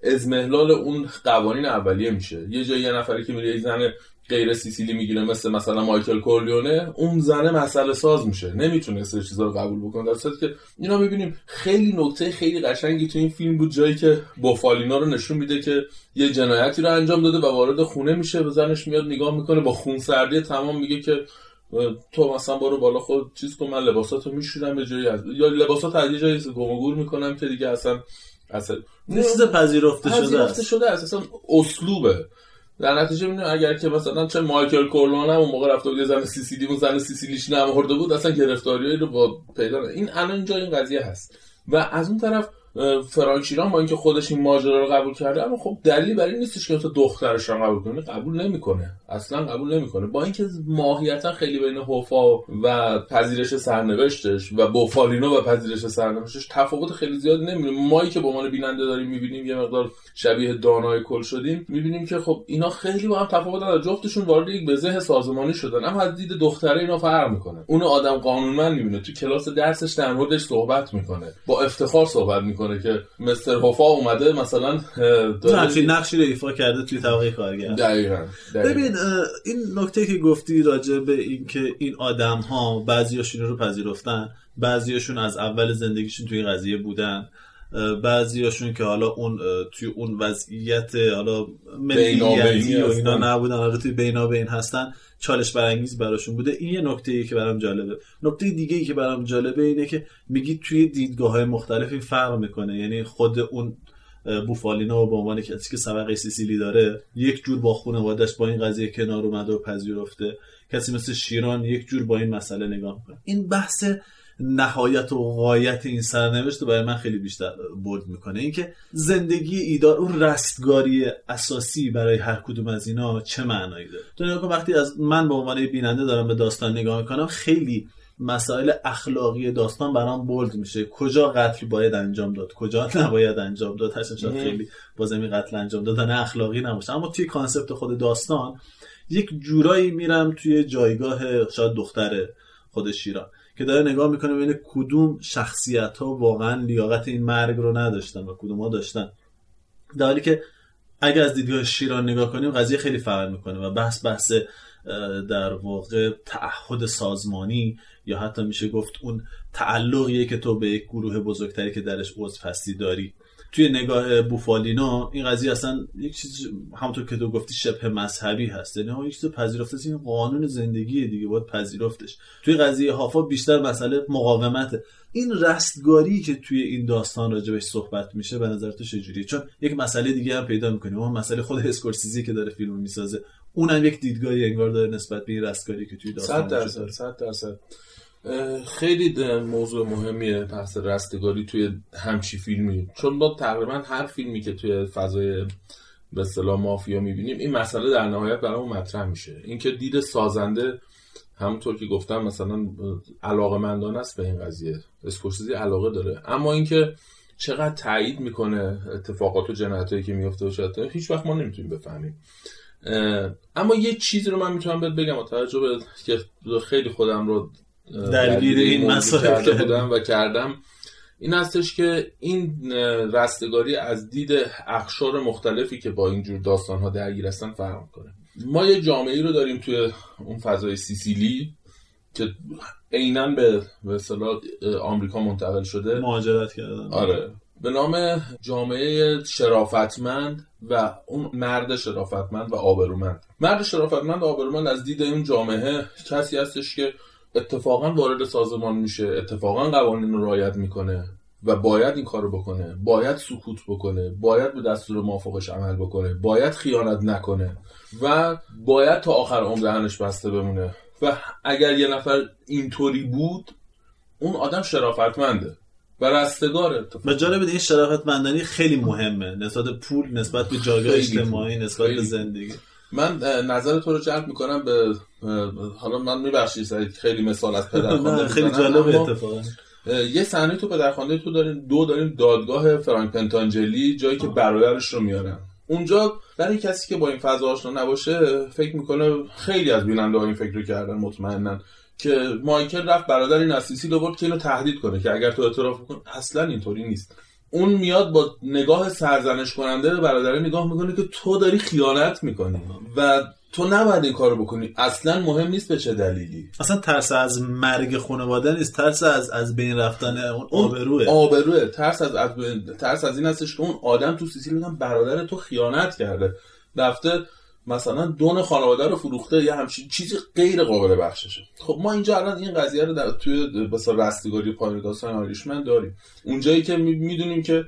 ازمهلال اون قوانین اولیه میشه. یه جایی یه نفری که میره یک زن غیر سیسیلی می‌گیره مثل مثلا مایکل کورلیونه اون زنه مسئله ساز میشه. نمی‌تونه سر چیزا رو قبول بکنه در صورتی که اینا می‌بینیم خیلی نکته خیلی قشنگی تو این فیلم بود جایی که بوفالینا رو نشون میده که یه جنایتی رو انجام داده و وارد خونه میشه به زنش میاد نگاه می‌کنه با خونسردی تمام میگه که تو مثلا برو بالا خود چیز کن من لباساتو میشورم به جایی از یا لباسات از یه جایی گم و گور می‌کنم که دیگه اصلا اصلا چیز پذیرفته شده پذیرفته شده است. اصلا اسلوبه. در نتیجه می‌بینیم اگر که مثلا چه مایکل کورلون هم اون موقع رفته بود یه زن سیسیلی اون زن سیسیلیش نمورده بود اصلا گرفتاریایی رو با پیدا. این الان اینجا این قضیه هست و از اون طرف اه، فرانک شیران با اینکه خودش این ماجرا رو قبول کرده اما خب دلیل برای نیستش که دخترش رو قبول کنه قبول نمی‌کنه. اصلا قبول نمی‌کنه. با اینکه ماهیتا خیلی بین هوفا و پذیرش سرنوشتش و بوفالینو و پذیرش سرنوشتش تفاوت خیلی زیاد نمی‌بینیم. مایی که به عنوان بیننده داریم می‌بینیم یه مقدار شبیه دانای کل شدیم می‌بینیم که خب اینا خیلی با هم تفاوت نداره جفتشون وارد یک بزه سازمانی شدن. اما از دید دختره اینا فرق می‌کنه. اون آدم قانونمند می‌بینه. تو کلاس درسش در موردش صحبت می‌کنه. با افتخار صحبت می‌کنه. که مستر هوفا اومده مثلا همچین نقشی رو ایفا کرده توی طبقه کارگر دقیقاً دقیقاً. ببین این نکته که گفتی راجع به اینکه این آدم ها بعضیاشون رو پذیرفتن بعضیاشون از اول زندگیشون توی قضیه بودن بعضیاشون که حالا اون توی اون وضعیت حالا ملیتی و اینا. نبودن حالا توی بینابین هستن چالش برانگیز براشون بوده. این یه نکته ای که برام جالبه. نکته دیگه ای که برام جالبه اینه که میگی توی دیدگاه های مختلف فرق می‌کنه. یعنی خود اون اه، بوفالینا به عنوان کسی که سبق سیسیلی داره یک جور با خانوادش با این قضیه کنار اومده و پذیرفته. کسی مثل شیران یک جور با این مسئله نگاه می‌کنه. این بحث نهایت و غایت این سرنوشت رو برای من خیلی بیشتر برد می‌کنه. اینکه زندگی ایدار اون رستگاری اساسی برای هر کدوم از اینا چه معنایی داره؟ تو نگاه وقتی از من به عنوان بیننده دارم به داستان نگاه می‌کنم خیلی مسائل اخلاقی داستان برام بولد میشه. کجا قتل باید انجام داد؟ کجا نباید انجام داد؟ هرچند شاید. خیلی بازمی قتل انجام دادن اخلاقی نباشه. اما توی کانسپت خود داستان یک جورایی میرم توی جایگاه شاید دختر خود شیران که داره نگاه می‌کنه ببینه کدوم شخصیت ها واقعا لیاقت این مرگ رو نداشتن و کدوم ها داشتن. در حالی که اگر از دیدگاه شیران نگاه کنیم قضیه خیلی فرق می‌کنه و بحث بحث در واقع تعهد سازمانی یا حتی میشه گفت اون تعلقیه که تو به یک گروه بزرگتری که درش عضو هستی داری. توی نگاه بوفالینا این قضیه اصلا یک چیز همونطور که تو گفتی شبه مذهبی هست. یعنی یک چیز پذیرفته. این قانون زندگی دیگه باید پذیرفتش. توی قضیه هافا بیشتر مسئله مقاومته. این رستگاری که توی این داستان راجبش صحبت میشه به نظر تو چجوریه؟ چون یک مسئله دیگه هم پیدا می‌کنیم. اون مسئله خود اسکورسیزی که داره فیلم می‌سازه. اونم یک دیدگاهی انگار داره نسبت به این رستگاری که توی داستان صد وجود درصد داره. صد درصد. اه، خیلی موضوع مهمیه بحث رستگاری توی همچی فیلمی. چون ما تقریبا هر فیلمی که توی فضای به اصطلاح مافیا می‌بینیم این مسئله در نهایت برامون مطرح میشه. اینکه دید سازنده همونطور که گفتم مثلا علاقه مندان است به این قضیه. اسکورسیزی علاقه داره. اما اینکه چقدر تایید می‌کنه اتفاقات و جنایتایی که میفته و شاید هیچ وقت ما نمی‌تونیم بفهمیم. اما یه چیزی رو من می‌تونم بهت بگم با توجه که خیلی خودم رو درگیر این مسائل. کرده. بودم و کردم. این هستش که این رستگاری از دید اخشار مختلفی که با اینجور داستان ها درگیر هستن فرق کنه. ما یه جامعه رو داریم توی اون فضای سیسیلی که عینا به به آمریکا منتقل شده. مهاجرت کردن. آره. به نام جامعه شرافتمند و اون مرد شرافتمند و آبرومند. مرد شرافتمند و آبرومند از دید اون جامعه کسی هستش که اتفاقا وارد سازمان میشه اتفاقا قوانین رو رعایت می‌کنه و باید این کارو بکنه باید سکوت بکنه باید به دستور موافقش عمل بکنه باید خیانت نکنه و باید تا آخر عمر دهنش بسته بمونه و اگر یه نفر اینطوری بود اون آدم شرافتمنده و رستگاره. و جالب این شرافت مندانی خیلی مهمه نسبت پول نسبت به جایگاه اجتماعی. نسبت به. زندگی من نظر تو رو جلب می‌کنم به حالا من میبخشید خیلی مثال از پدرخوانده خیلی جالب اتفاقا. یه صحنه تو پدرخوانده تو داریم دو داریم دادگاه فرانک پنتانجلی جایی که برادرش رو میارن. اونجا برای کسی که با این فضا آشنا نباشه فکر می‌کنه خیلی از بیننده ها این فکر رو کردن مطمئنا که مایکل رفت برادر این از سیسیل آورد که اینو تهدید کنه که اگر تو اعتراف کن اصلا اینطوری نیست. اون میاد با نگاه سرزنش کننده به برادره نگاه می‌کنه که تو داری خیانت می‌کنی و تو نباید این کارو بکنی. اصلا مهم نیست به چه دلیلی. اصلا ترس از مرگ خانواده نیست ترس از از بین رفتن اون آبروه. آبروه. ترس از, از ترس از این هستش که اون آدم تو سیسیل میگن برادر تو خیانت کرده. رفته مثلا دون خانواده رو فروخته یا همچین چیزی غیر قابل بخششه. خب ما اینجا الان این قضیه رو در توی مثلا رستگاری پایین داستان آریشمن داریم. اونجایی که می‌دونیم که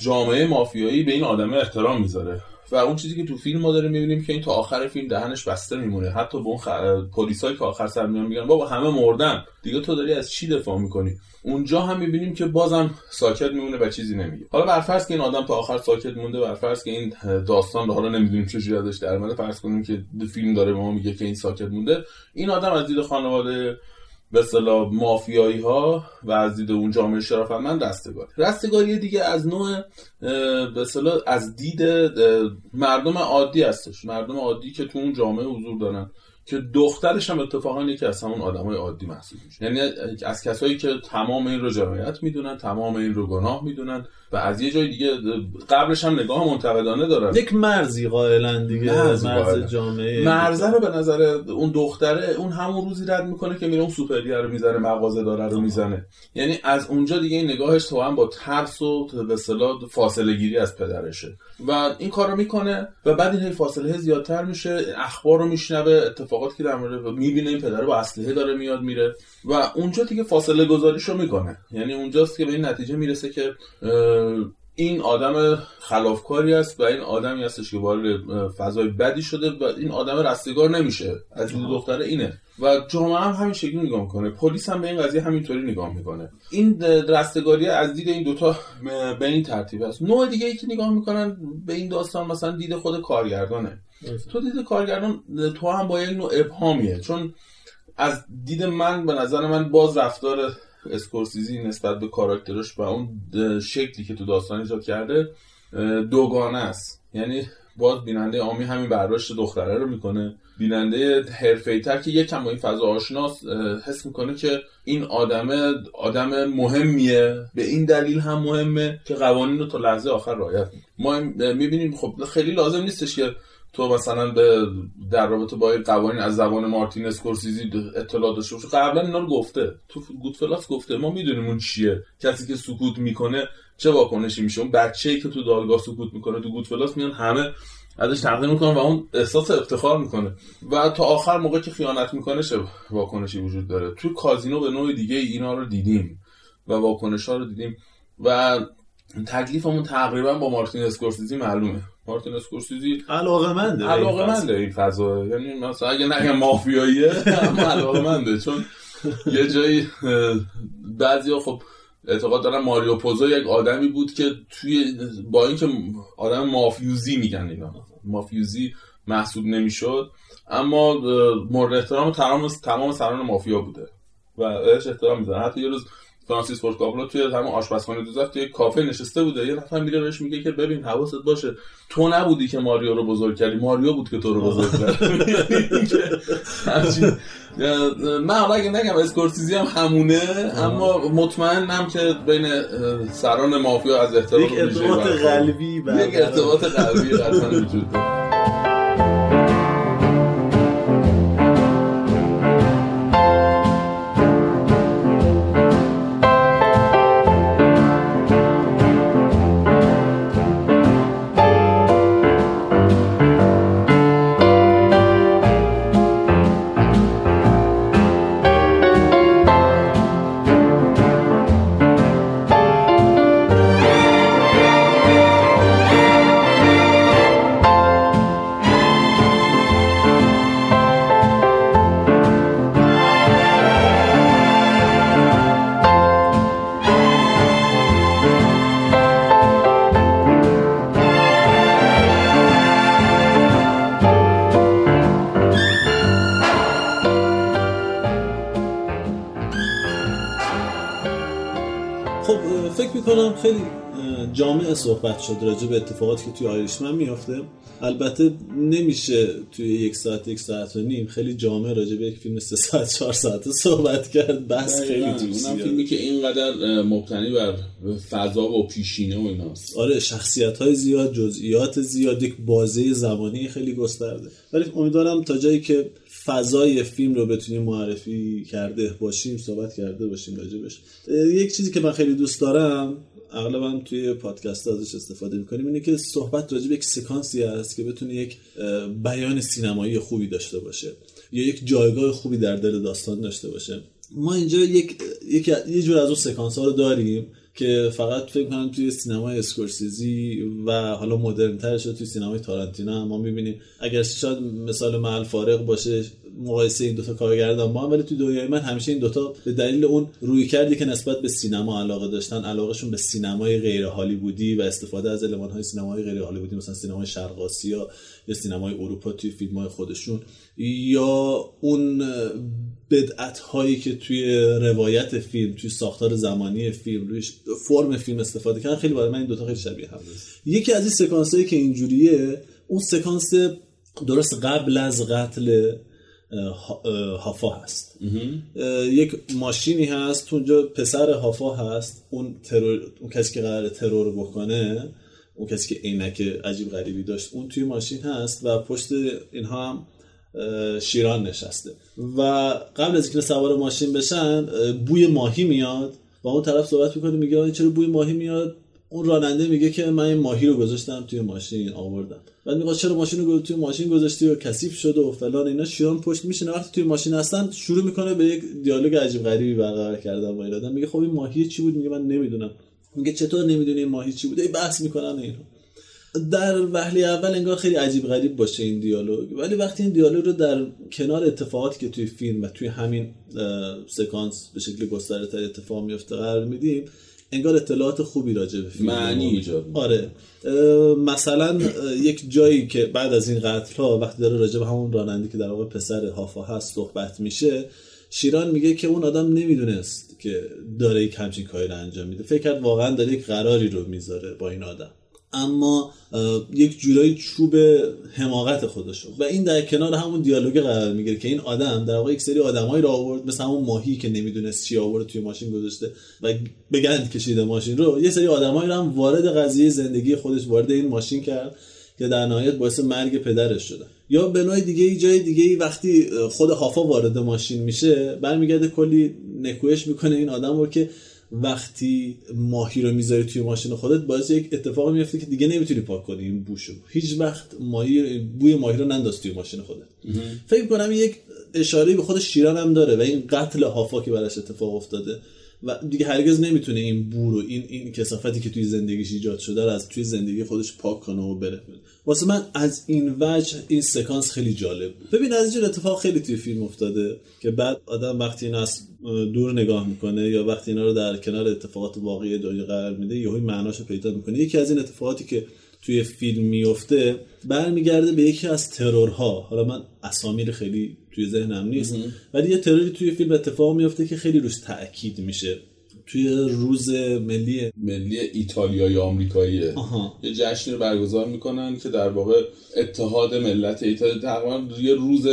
جامعه مافیایی به این آدمه احترام می‌ذاره. و اون چیزی که تو فیلم ما داریم می‌بینیم که این تا آخر فیلم دهنش بسته میمونه. حتی به اون خ... پلیسایی که آخر سر میان میگن بابا همه مردن. دیگه تو داری از چی دفاع می‌کنی؟ اونجا هم می‌بینیم که بازم ساکت میمونه و چیزی نمیگه. حالا برفرض که این آدم تا آخر ساکت مونده برفرض که این داستان رو حالا نمی‌دونیم چه ازش در فرض کنیم که فیلم داره به ما میگه که این ساکت مونده این آدم از دید خانواده به اصطلاح مافیایی ها و از دید اون جامعه شرافتمند رستگاری. رستگاری دیگه از نوع به اصطلاح از دید مردم عادی هستش. مردم عادی که تو اون جامعه حضور دارن. که دخترش هم اتفاقا یکی از همون آدمای عادی محسوب میشه. یعنی از کسایی که تمام این رو جنایت می‌دونن تمام این رو گناه می‌دونن و از یه جای دیگه قبلش هم نگاه منتقدانه دارن. یک مرزی قائلا دیگه مرز قائلن. جامعه. مرزه رو به نظر اون دختره اون همون روزی رد می‌کنه که میره اون سوپریه رو می‌زنه مغازه داره رو می‌زنه. یعنی از اونجا دیگه این نگاهش تو هم با ترس و به اصطلاح فاصله گیری از پدرشه. و این کار رو می‌کنه و بعد این فاصله زیادتر میشه اخبار رو میشنوه اتفاقاتی که در مورد می‌بینه این پدر با اسلحه داره میاد میره و اونجا دیگه فاصله گذاریش رو می‌کنه. یعنی اونجاست که به این نتیجه می‌رسه که این آدم خلافکاری است و این آدمی هستش که وارد فضای بدی شده و این آدم رستگار نمیشه. از دید دختره اینه. و جامعه هم همین شکلی نگاه می‌کنه. پلیس هم به این قضیه همینطوری نگاه می‌کنه. این رستگاری از دید این دوتا به این ترتیب است. نوع دیگه ای که نگاه می‌کنن به این داستان مثلا دید خود کارگردانه. تو دید کارگردان تو هم با یک نوع ابهامیه. چون از دید من به نظر من باز رفتار اسکورسیزی نسبت به کاراکترش و اون شکلی که تو داستان ایجاد کرده دوگانه است. یعنی باز بیننده عامی همین برداشت دختره رو می‌کنه. بیننده حرفه‌ای‌تر که یکم با این فضا آشناست اه، حس می‌کنه که این آدم آدم مهمیه. به این دلیل هم مهمه که قوانین رو تا لحظه آخر رعایت ما می‌بینیم خب خیلی لازم نیستش که تو مثلا به در رابطه با قوانین از زبان مارتین اسکورسیزی اطلاع داشته باشی قبلا اینا رو گفته. تو گودفلاس گفته. ما می‌دونیم اون چیه. کسی که سکوت می‌کنه چه واکنشی میشه؟ اون بچه‌ای که تو دادگاه سکوت می‌کنه تو گودفلاس میان همه ازش تقدیر می‌کنن و اون احساس افتخار می‌کنه. و تا آخر موقع که خیانت می‌کنه چه واکنشی وجود داره؟ تو کازینو به نوع دیگه اینا رو دیدیم و واکنش ها رو دیدیم. و تکلیفمون تقریبا با مارتین اسکورسیزی معلومه. مارتین اسکورسیزی علاقه منده. علاقه منده این فضا. یعنی مثلا اگه نگم مافیاییه اما علاقه منده. چون یه جایی بعضی خب اعتقاد دارن ماریو پوزو یک آدمی بود که توی با اینکه آدم مافیوزی میگن اینا. مافیوزی محسوب نمی‌شد اما مورد احترام تمام تمام سران مافیا بوده. و اش احترام می‌ذارن. حتی یه روز فرانسیس فورد کاپولا توی همون آشپزخانه دوزخ توی کافه نشسته بوده. یه نفر میره بهش میگه که ببین حواست باشه تو نبودی که ماریو رو بزرگ کردی ماریو بود که تو رو بزرگ کرد. من حالا اگه نگم اسکورسیزی هم همونه اما مطمئنم که بین سران مافیا از احترام یک ارتباط قلبی یک ارتباط قلبی قطعا وجود داره. خیلی جامع صحبت شد راجع به اتفاقاتی که توی آیرشمن میافته البته نمیشه توی یک ساعت یک ساعت و نیم خیلی جامع راجع به یک فیلم سه ساعت چهار ساعته صحبت کرد بس خیلی. توی اونم. فیلمی که اینقدر مبتنی بر فضا و پیشینه و ایناست آره شخصیت های زیاد جزئیات زیاد یک بازه زمانی خیلی گسترده ولی امیدوارم تا جایی که فضای فیلم رو بتونیم معرفی کرده باشیم صحبت کرده باشیم راجبش یک چیزی که من خیلی دوست دارم اغلبا توی پادکست ازش استفاده می‌کنیم اینه که صحبت راجع به یک سکانسی هست که بتونه یک بیان سینمایی خوبی داشته باشه یا یک جایگاه خوبی در دل داستان داشته باشه. ما اینجا یک, یک یه جور از اون سکانس ها رو داریم که فقط فکر کنم توی سینمای اسکورسیزی و حالا مدرن تر شده توی سینمای تارانتینو هم ما می‌بینیم. اگر شاید مثال مع الفارق باشه مقایسه این دوتا کارگردان با هم ولی توی دنیای من همیشه این دوتا به دلیل اون روی کردی که نسبت به سینما علاقه داشتن علاقهشون به سینمای غیر هالیوودی و استفاده از المان های سینمای غیر هالیوودی مثلا سینمای شرق آسیا یا سینمای اروپا توی فیلم های خودشون یا اون بدعت هایی که توی روایت فیلم توی ساختار زمانی فیلم روی فرم فیلم استفاده کردن خیلی برای من این دوتا خیلی شبیه هم یکی از این سکانس هایی که اینجوریه اون سکانس درست قبل از قتل هافا هست. یک ماشینی هست تو اونجا پسر هافا هست. اون ترور اون کسی که قرار ترور بکنه اون کسی که عینک عجیب غریبی داشت اون توی ماشین هست و پشت اینها هم شیران نشسته. و قبل از اینکه سوار ماشین بشن بوی ماهی میاد. و اون طرف صحبت می‌کنه میگه چرا بوی ماهی میاد؟ اون راننده میگه که من این ماهی رو گذاشتم توی ماشین آوردم. بعد میگه چرا ماشین رو توی ماشین گذاشتی و کثیف شده و فلان اینا. شیران پشت میشینه وقتی توی ماشین هستن شروع می‌کنه به یک دیالوگ عجیب غریبی برقرار کردن با این آدم. میگه خب این ماهی چی بود؟ میگه من نمی‌دونم. میگه چطور نمی‌دونی این ماهی چی بود؟ ای بحث می‌کنن اینو. در وهله اول انگار خیلی عجیب غریب باشه این دیالوگ. ولی وقتی این دیالوگ رو در کنار اتفاقاتی که توی فیلم و توی همین سکانس به شکل گسترده تر اتفاق میفته قرار میدیم انگار اطلاعات خوبی راجع به فیلم معنی ایجاد. آره. مثلا یک جایی که بعد از این قتل ها وقتی داره راجع به همون راننده که در واقع پسر هافا هست صحبت میشه شیران میگه که اون آدم نمی‌دونست که داره یک همچین کاری رو انجام میده. فکر کرد واقعا داره یک قراری رو می‌ذاره با این آدم. اما یک جورایی چوب حماقت خودشو و این در کنار همون دیالوگ قرار می‌گیره که این آدم در واقع یک سری آدمایی رو آورد مثل همون ماهی که نمی‌دونست چی آورد توی ماشین گذاشته و به گند کشیده ماشین رو. یه سری آدمایی هم وارد قضیه زندگی خودش وارد این ماشین کرد که در نهایت باعث مرگ پدرش شده. یا به نوع دیگه ای جای دیگه ای وقتی خود هافا وارد ماشین میشه برمیگرده کلی نکوهش می‌کنه این آدم رو که وقتی ماهی رو می‌ذاری توی ماشین خودت باعث یک اتفاق میفته که دیگه نمی‌تونی پاک کنی این بوشو. هیچ وقت ماهی بوی ماهی رو ننداز توی ماشین خودت. فکر کنم یک اشاره به خود شیران هم داره و این قتل هافا که براش اتفاق افتاده. و دیگه هرگز نمی‌تونه این بو رو این این کسافتی که توی زندگیش ایجاد شده رو از توی زندگی خودش پاک کنه و بره. واسه من از این وجه این سکانس خیلی جالب بود. ببین از اینجور اتفاق خیلی توی فیلم افتاده که بعد آدم وقتی اینا از دور نگاه می‌کنه یا وقتی اینا رو در کنار اتفاقات واقعی دنیا قرار میده یهو معناشو پیدا می‌کنه. یکی از این اتفاقاتی که توی فیلم میفته برمیگرده به یکی از ترورها. حالا من اسامی رو خیلی توی ذهنم نیست ولی یه تروری توی فیلم اتفاق میفته که خیلی روش تاکید میشه. توی روز ملی ملی ایتالیایی آمریکاییه. یه جشنی رو برگزار می‌کنن که در واقع اتحاد ملت ایتالیا تقریبا یه روز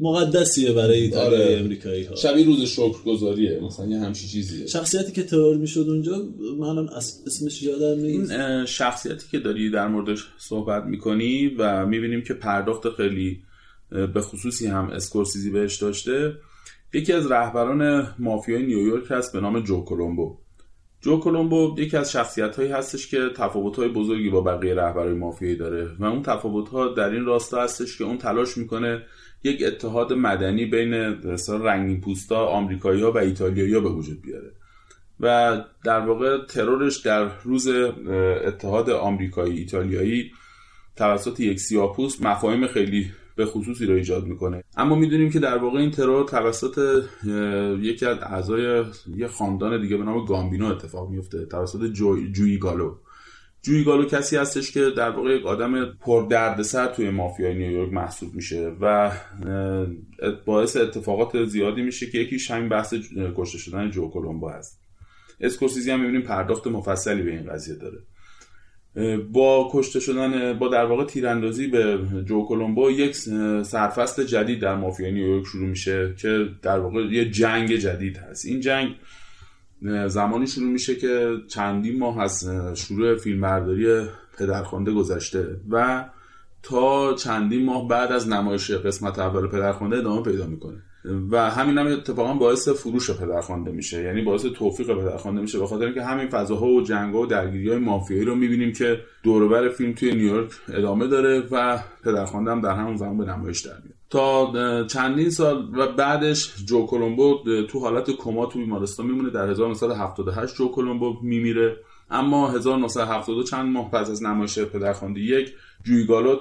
مقدسیه برای ایتالیایی آره. امریکایی ها شبیه روز شکرگزاریه. مثلا یه همچی چیزیه. شخصیتی که ترور می‌شد اونجا من اسمش یادم نیست. این شخصیتی که داری در موردش صحبت می‌کنی و می‌بینیم که پرداخت خیلی به خصوصی هم اسکورسیزی بهش داشته یکی از رهبران مافیای نیویورک هست به نام جو کولومبو. جو کولومبو یکی از شخصیت هایی هستش که تفاوت های بزرگی با بقیه رهبرای مافیایی داره و اون تفاوت ها در این راستا هستش که اون تلاش می‌کنه یک اتحاد مدنی بین مثلا رنگین پوستا آمریکایی ها و ایتالیایی ها به وجود بیاره. و در واقع ترورش در روز اتحاد آمریکایی ایتالیایی توسط یک سیاپوست مفاهیم خیلی به خصوصی رو ایجاد می‌کنه. اما می‌دونیم که در واقع این ترور توسط یکی از اعضای یه خاندان دیگه به نام گامبینو اتفاق میفته توسط جو... جوی گالو جوی گالو کسی هستش که در واقع یک آدم پر دردسر توی مافیای نیویورک محسوب میشه و باعث اتفاقات زیادی میشه که یکیش همین بحث کشته شدن جو کولومبو هست. اسکورسیزی هم می‌بینیم پرداخت مفصلی به این قضیه داره. با کشته شدن با در واقع تیراندازی به جو کولومبو یک سرفصل جدید در مافیا نیویورک شروع میشه که در واقع یه جنگ جدید هست. این جنگ زمانی شروع میشه که چندین ماه از شروع فیلمبرداری پدرخوانده گذشته و تا چندین ماه بعد از نمایش قسمت اول پدرخوانده ادامه پیدا می‌کنه. و همین هم اتفاقا باعث فروش پدرخوانده میشه. یعنی باعث توفیق پدرخوانده میشه. به خاطر اینکه همین فضاها و جنگا و درگیری های مافیایی رو می‌بینیم که دوربر فیلم توی نیویورک ادامه داره و پدرخوانده هم در همون زمان به نمایش در میاد. تا چندین سال و بعدش جو کولومبو تو حالت کما تو بیمارستان میمونه. در 1978 جو کولومبو میمیره. اما 1972 چند ماه پس از نمایش پدرخوانده یک جویگالو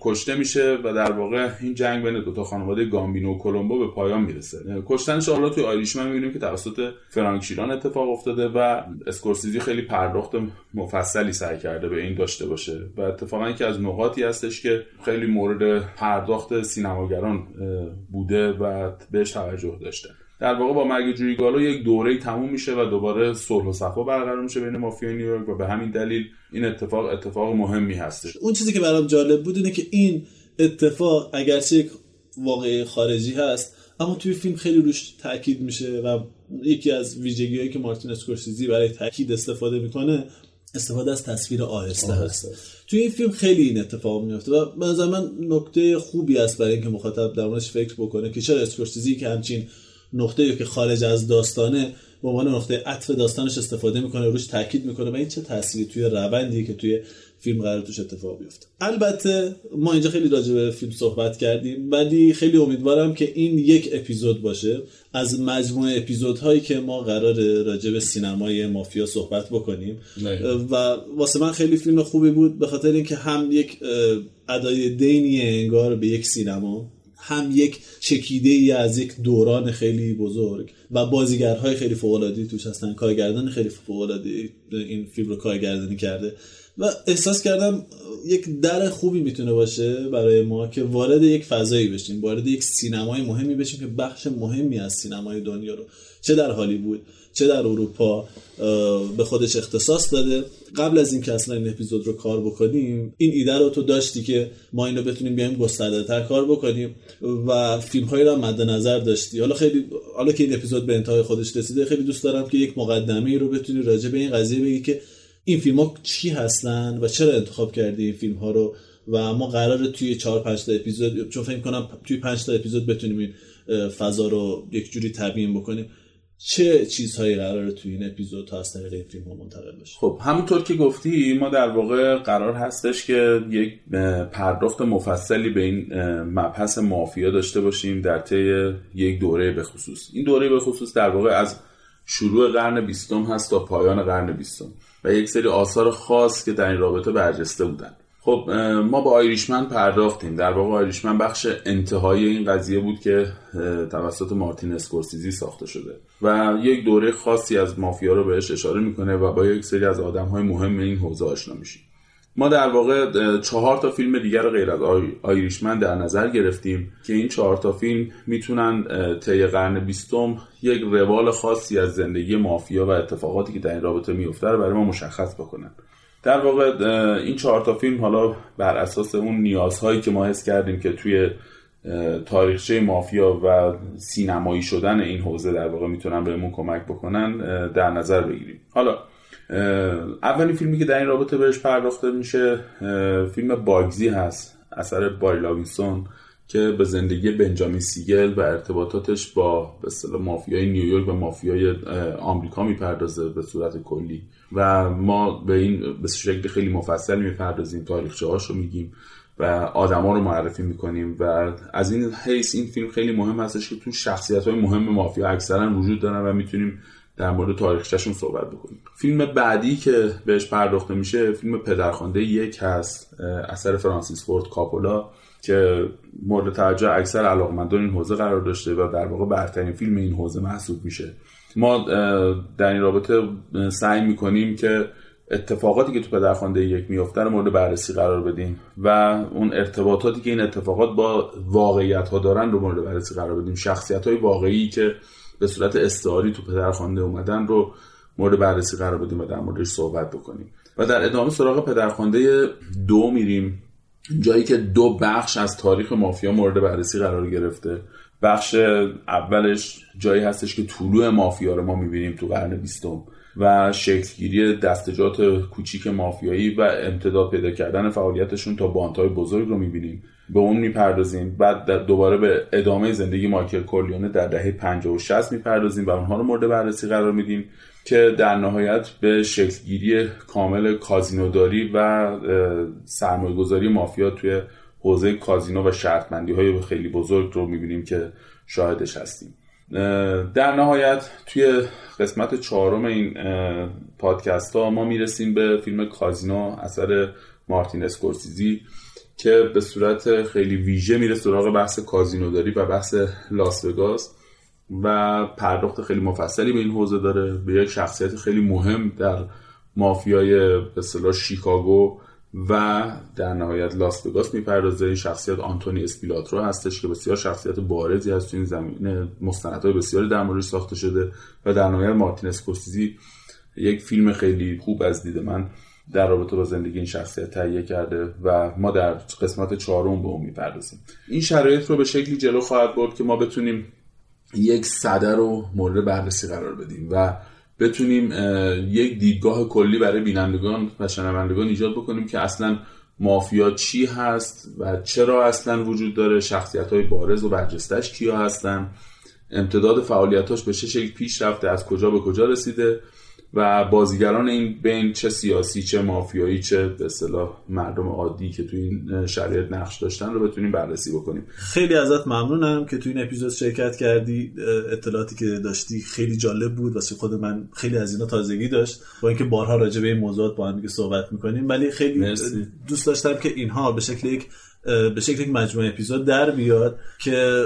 کشته میشه و در واقع این جنگ بین دوتا خانواده گامبینو و کلمبو به پایان می‌رسه. کشتنش حالا توی آیریشمن می‌بینیم که توسط فرانک شیران اتفاق افتاده و اسکورسیزی خیلی پرداخت مفصلی سعی کرده به این داشته باشه و اتفاقا که از نقاطی هستش که خیلی مورد پرداخت سینماگران بوده و بهش توجه داشته. در واقع با مرگ جوی گالو یک دوره تموم میشه و دوباره صلح و صفا برقرار میشه بین مافیا نیویورک و به همین دلیل این اتفاق اتفاق مهمی هستش. اون چیزی که برام جالب بود اینه که این اتفاق اگرچه یک واقعی خارجی هست اما توی فیلم خیلی روش تاکید میشه و یکی از ویژگی هایی که مارتین اسکورسیزی برای تاکید استفاده می‌کنه استفاده از تصویر آهسته هست. توی این فیلم خیلی این اتفاق میفته و به نظر من نکته خوبی است برای اینکه مخاطب در فکر بکنه که چرا اسکورسیزی که همچین نقطه که خارج از داستانه به عنوان نقطه عطف داستانش استفاده می‌کنه روش تاکید می‌کنه و این چه تأثیری توی روندی که توی فیلم قرار توش اتفاق بیفته. البته ما اینجا خیلی راجع به فیلم صحبت کردیم ولی خیلی امیدوارم که این یک اپیزود باشه از مجموعه اپیزودهایی که ما قرار راجع به سینمای مافیا صحبت بکنیم. و واسه من خیلی فیلم خوبی بود به خاطر اینکه هم یک ادای دینی انگار به یک سینما هم یک چکیده ای از یک دوران خیلی بزرگ و بازیگرهای خیلی فوق توش هستن. کارگردان خیلی فوق این فیلم رو کارگردانی کرده. و احساس کردم یک در خوبی می‌تونه باشه برای ما که وارد یک فضایی بشیم وارد یک سینمای مهمی بشیم که بخش مهمی از سینمای دنیا رو چه در هالیوود چه در اروپا به خودش اختصاص داده. قبل از اینکه اصلا این اپیزود رو کار بکنیم این ایده رو تو داشتی که ما اینو بتونیم بیایم گسترده تر کار بکنیم و فیلم هایی رو مد نظر داشتی. حالا خیلی حالا که این اپیزود به انتهای خودش رسیده خیلی دوست دارم که یک مقدمه رو بتونی راجع به این قضیه بگی که این فیلم ها چی هستن و چرا انتخاب کردی این فیلم ها رو و ما قراره توی 4 5 تا اپیزود چون فکر کنم توی 5 تا اپیزود بتونیم این فضا رو یک جوری تبیین بکنیم. چه چیزهایی قراره توی این اپیزود تا از طریق این فیلم منتقل بشه؟ خب همونطور که گفتی ما در واقع قرار هستش که یک پرداخت مفصلی به این مبحث مافیا داشته باشیم در طی یک دوره به خصوص. این دوره به خصوص در واقع از شروع قرن بیستم هست تا پایان قرن بیستم و یک سری آثار خاص که در این رابطه برجسته بودن. خب ما با آیریشمن پرداختیم. در واقع آیریشمن بخش انتهای این قضیه بود که توسط مارتین اسکورسیزی ساخته شده. و یک دوره خاصی از مافیا رو بهش اشاره می‌کنه و با یک سری از آدم های مهم این حوزه آشنا میشیم. ما در واقع چهار تا فیلم دیگر غیر از آیریشمن در نظر گرفتیم که این چهار تا فیلم می‌تونن طی قرن بیستم یک روال خاصی از زندگی مافیا و اتفاقاتی که در این رابطه میفته رو برای ما مشخص بکنن. در واقع این چهار تا فیلم حالا بر اساس اون نیازهایی که ما حس کردیم که توی تاریخچه مافیا و سینمایی شدن این حوزه در واقع می‌تونن بهمون کمک بکنن در نظر بگیریم. حالا اولین فیلمی که در این رابطه بهش پرداخته میشه فیلم باگزی هست اثر بری لوینسون که به زندگی بنجامین سیگل و ارتباطاتش با به مافیای نیویورک و مافیای آمریکا می‌پردازه به صورت کلی. و ما به این به شکل خیلی مفصل می‌پردازیم تاریخچه رو میگیم و آدما رو معرفی می‌کنیم و از این حیث این فیلم خیلی مهم هستش که تو شخصیت های مهم مافیا اکثرا وجود دارن و می‌تونیم در مورد تاریخچهشون صحبت بکنیم. فیلم بعدی که بهش پرداخته میشه فیلم پدرخوانده یک هست اثر فرانسیس فورد کاپولا که مورد توجه اکثر علاقمندان این حوزه قرار داشته و در واقع برترین فیلم این حوزه محسوب میشه. ما در این رابطه سعی می‌کنیم که اتفاقاتی که تو پدرخوانده یک میفته رو مورد بررسی قرار بدیم و اون ارتباطاتی که این اتفاقات با واقعیت ها دارن رو مورد بررسی قرار بدیم. شخصیت های واقعی که به صورت استعاری تو پدرخوانده اومدن رو مورد بررسی قرار بدیم و در موردش صحبت بکنیم. و در ادامه سراغ پدرخوانده دو میریم. جایی که دو بخش از تاریخ مافیا مورد بررسی قرار گرفته. بخش اولش جایی هستش که طلوع مافیا رو ما می‌بینیم تو قرن بیستم و شکلگیری دستجات کوچیک مافیایی و امتداد پیدا کردن فعالیتشون تا بانتهای بزرگ رو می‌بینیم. به اون می‌پردازیم. بعد دوباره به ادامه زندگی مایکل کورلیونه در دهه 50 و 60 می‌پردازیم و اونها رو مورد بررسی قرار میدیم که در نهایت به شکلگیری کامل کازینوداری و سرمایه گذاری مافیا توی حوزه کازینو و شرطمندی های خیلی بزرگ رو می‌بینیم که شاهدش هستیم. در نهایت توی قسمت چهارم این پادکست ها ما می‌رسیم به فیلم کازینو اثر مارتین اسکورسیزی که به صورت خیلی ویژه میره سراغ بحث کازینو داری و بحث لاس وگاس و پرداخت خیلی مفصلی به این حوزه داره. به یک شخصیت خیلی مهم در مافیای به شیکاگو و در نهایت لاس وگاس می‌پردازه. این شخصیت آنتونی اسپیلاترو هستش که بسیار شخصیت بارزی هست تو این زمینه مستندهای بسیاری در موردش ساخته شده و در نهایت مارتین اسکورسیزی یک فیلم خیلی خوب از دید من در رابطه با زندگی این شخصیت تهیه کرده و ما در قسمت چهارم به اون می‌پردازیم. این شرایط رو به شکلی جلو خواهد برد که ما بتونیم یک صده رو مورد بررسی قرار بدیم و بتونیم یک دیدگاه کلی برای بینندگان و شنوندگان ایجاد بکنیم که اصلا مافیا چی هست و چرا اصلا وجود داره شخصیت های بارز و برجستش کیا هستن امتداد فعالیتاش به چه شکل پیش رفته از کجا به کجا رسیده و بازیگران این بین چه سیاسی چه مافیایی چه به اصطلاح مردم عادی که تو این شرایط نقش داشتن رو بتونیم بررسی بکنیم. خیلی ازت ممنونم که تو این اپیزود شرکت کردی. اطلاعاتی که داشتی خیلی جالب بود. واسه خود من خیلی از اینا تازگی داشت. با اینکه بارها راجع به این موضوعات با هم دیگه صحبت می‌کنیم. ولی خیلی مرسی. دوست داشتم که اینها به شکل یک به شکل یک مجموعه اپیزود در بیاد که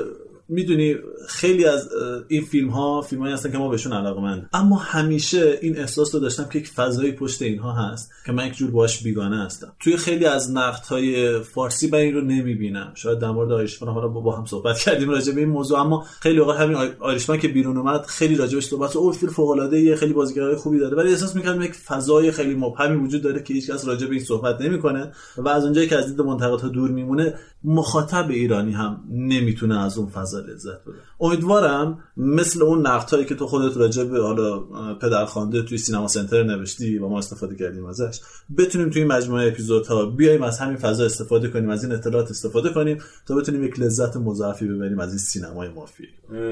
می‌دونی خیلی از این فیلم ها فیلم هایی هستن که ما بهشون علاقمند اما همیشه این احساس رو داشتم که یک فضایی پشت اینها هست که من یک جور باش بیگانه هستم. توی خیلی از نقد های فارسی من این رو نمی‌بینم. شاید در مورد آیرشمن حالا با هم صحبت کردیم راجع به این موضوع اما خیلی اوقات همین آیرشمن که بیرون اومد خیلی راجعش صحبت او فیلم فوق العاده خیلی بازیگرای خوبی داره. ولی احساس می‌کردم یک فضای خیلی مبهمی وجود داره که هیچکس راجع به این صحبت نمی‌کنه. و از اونجایی که از دید منتقدها دور میمونه مخاطب ایرانی هم نمی‌تونه از اون فضا لذت ببره. امیدوارم مثل اون نقدهایی که تو خودت راجع به حالا پدرخوانده توی سینما سنتر نوشتی و ما استفاده کردیم ازش بتونیم توی مجموعه اپیزودها بیایم از همین فضا استفاده کنیم از این اطلاعات استفاده کنیم تا بتونیم یک لذت مضاعفی ببریم از این سینمای مافی.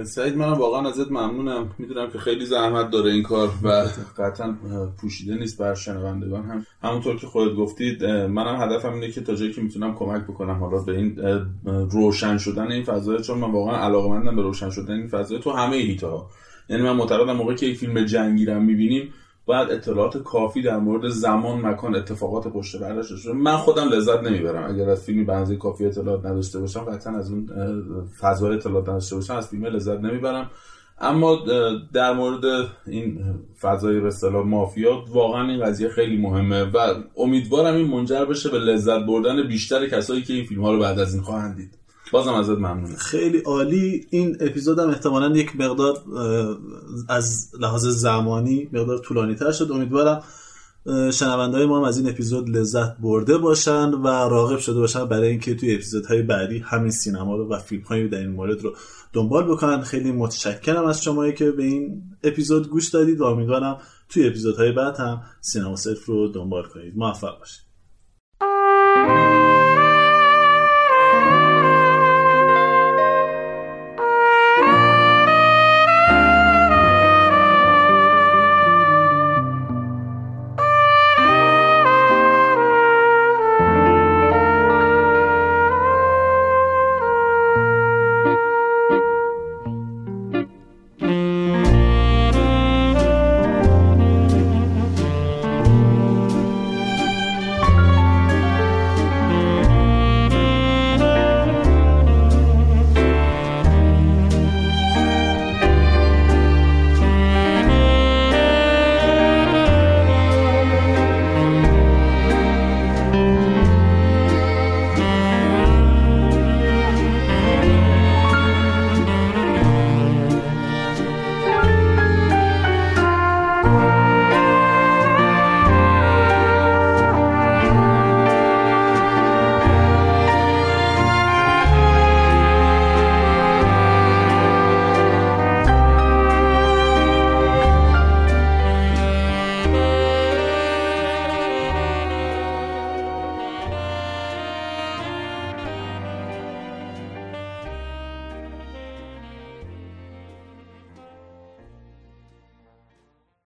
سعید منم واقعا ازت ممنونم. می‌دونم که خیلی زحمت داره این کار و قطعا پوشیده نیست بر شنوندگان. هم همونطور که خودت گفتید منم هدفم اینه که تا جایی که می‌تونم کمک بکنم حالا به این روشن شدن این فضا چون من واقعا علاقمندم به روشن شدن این فضا تو همه هیتا یعنی من معتقدم موقعی که یک فیلم جنگی رو می‌بینیم باید اطلاعات کافی در مورد زمان مکان اتفاقات پشت پردهش داشته من خودم لذت نمی‌برم. اگر از فیلمی بنزه کافی اطلاعات نداشته باشم قطعا از اون فضای اطلاعات نداشته باشم از فیلم لذت نمی‌برم. اما در مورد این فضای به اصطلاح مافیا واقعا این قضیه خیلی مهمه و امیدوارم این منجر بشه به لذت بردن بیشتر کسایی که این فیلم ها رو بعد از این خواهند دید. بازم ازت ممنونم. خیلی عالی. این اپیزود هم احتمالا یک مقدار از لحاظ زمانی مقدار طولانی تر شد. امیدوارم شنونده های ما هم از این اپیزود لذت برده باشن و راغب شده باشن برای اینکه توی اپیزودهای بعدی همین سینما رو و فیلم هایی در این مورد رو دنبال بکنن. خیلی متشکرم از شمایی که به این اپیزود گوش دادید و امیدوارم توی اپیزودهای بعد هم سینما صرف رو دنبال کنید. موفق باشید.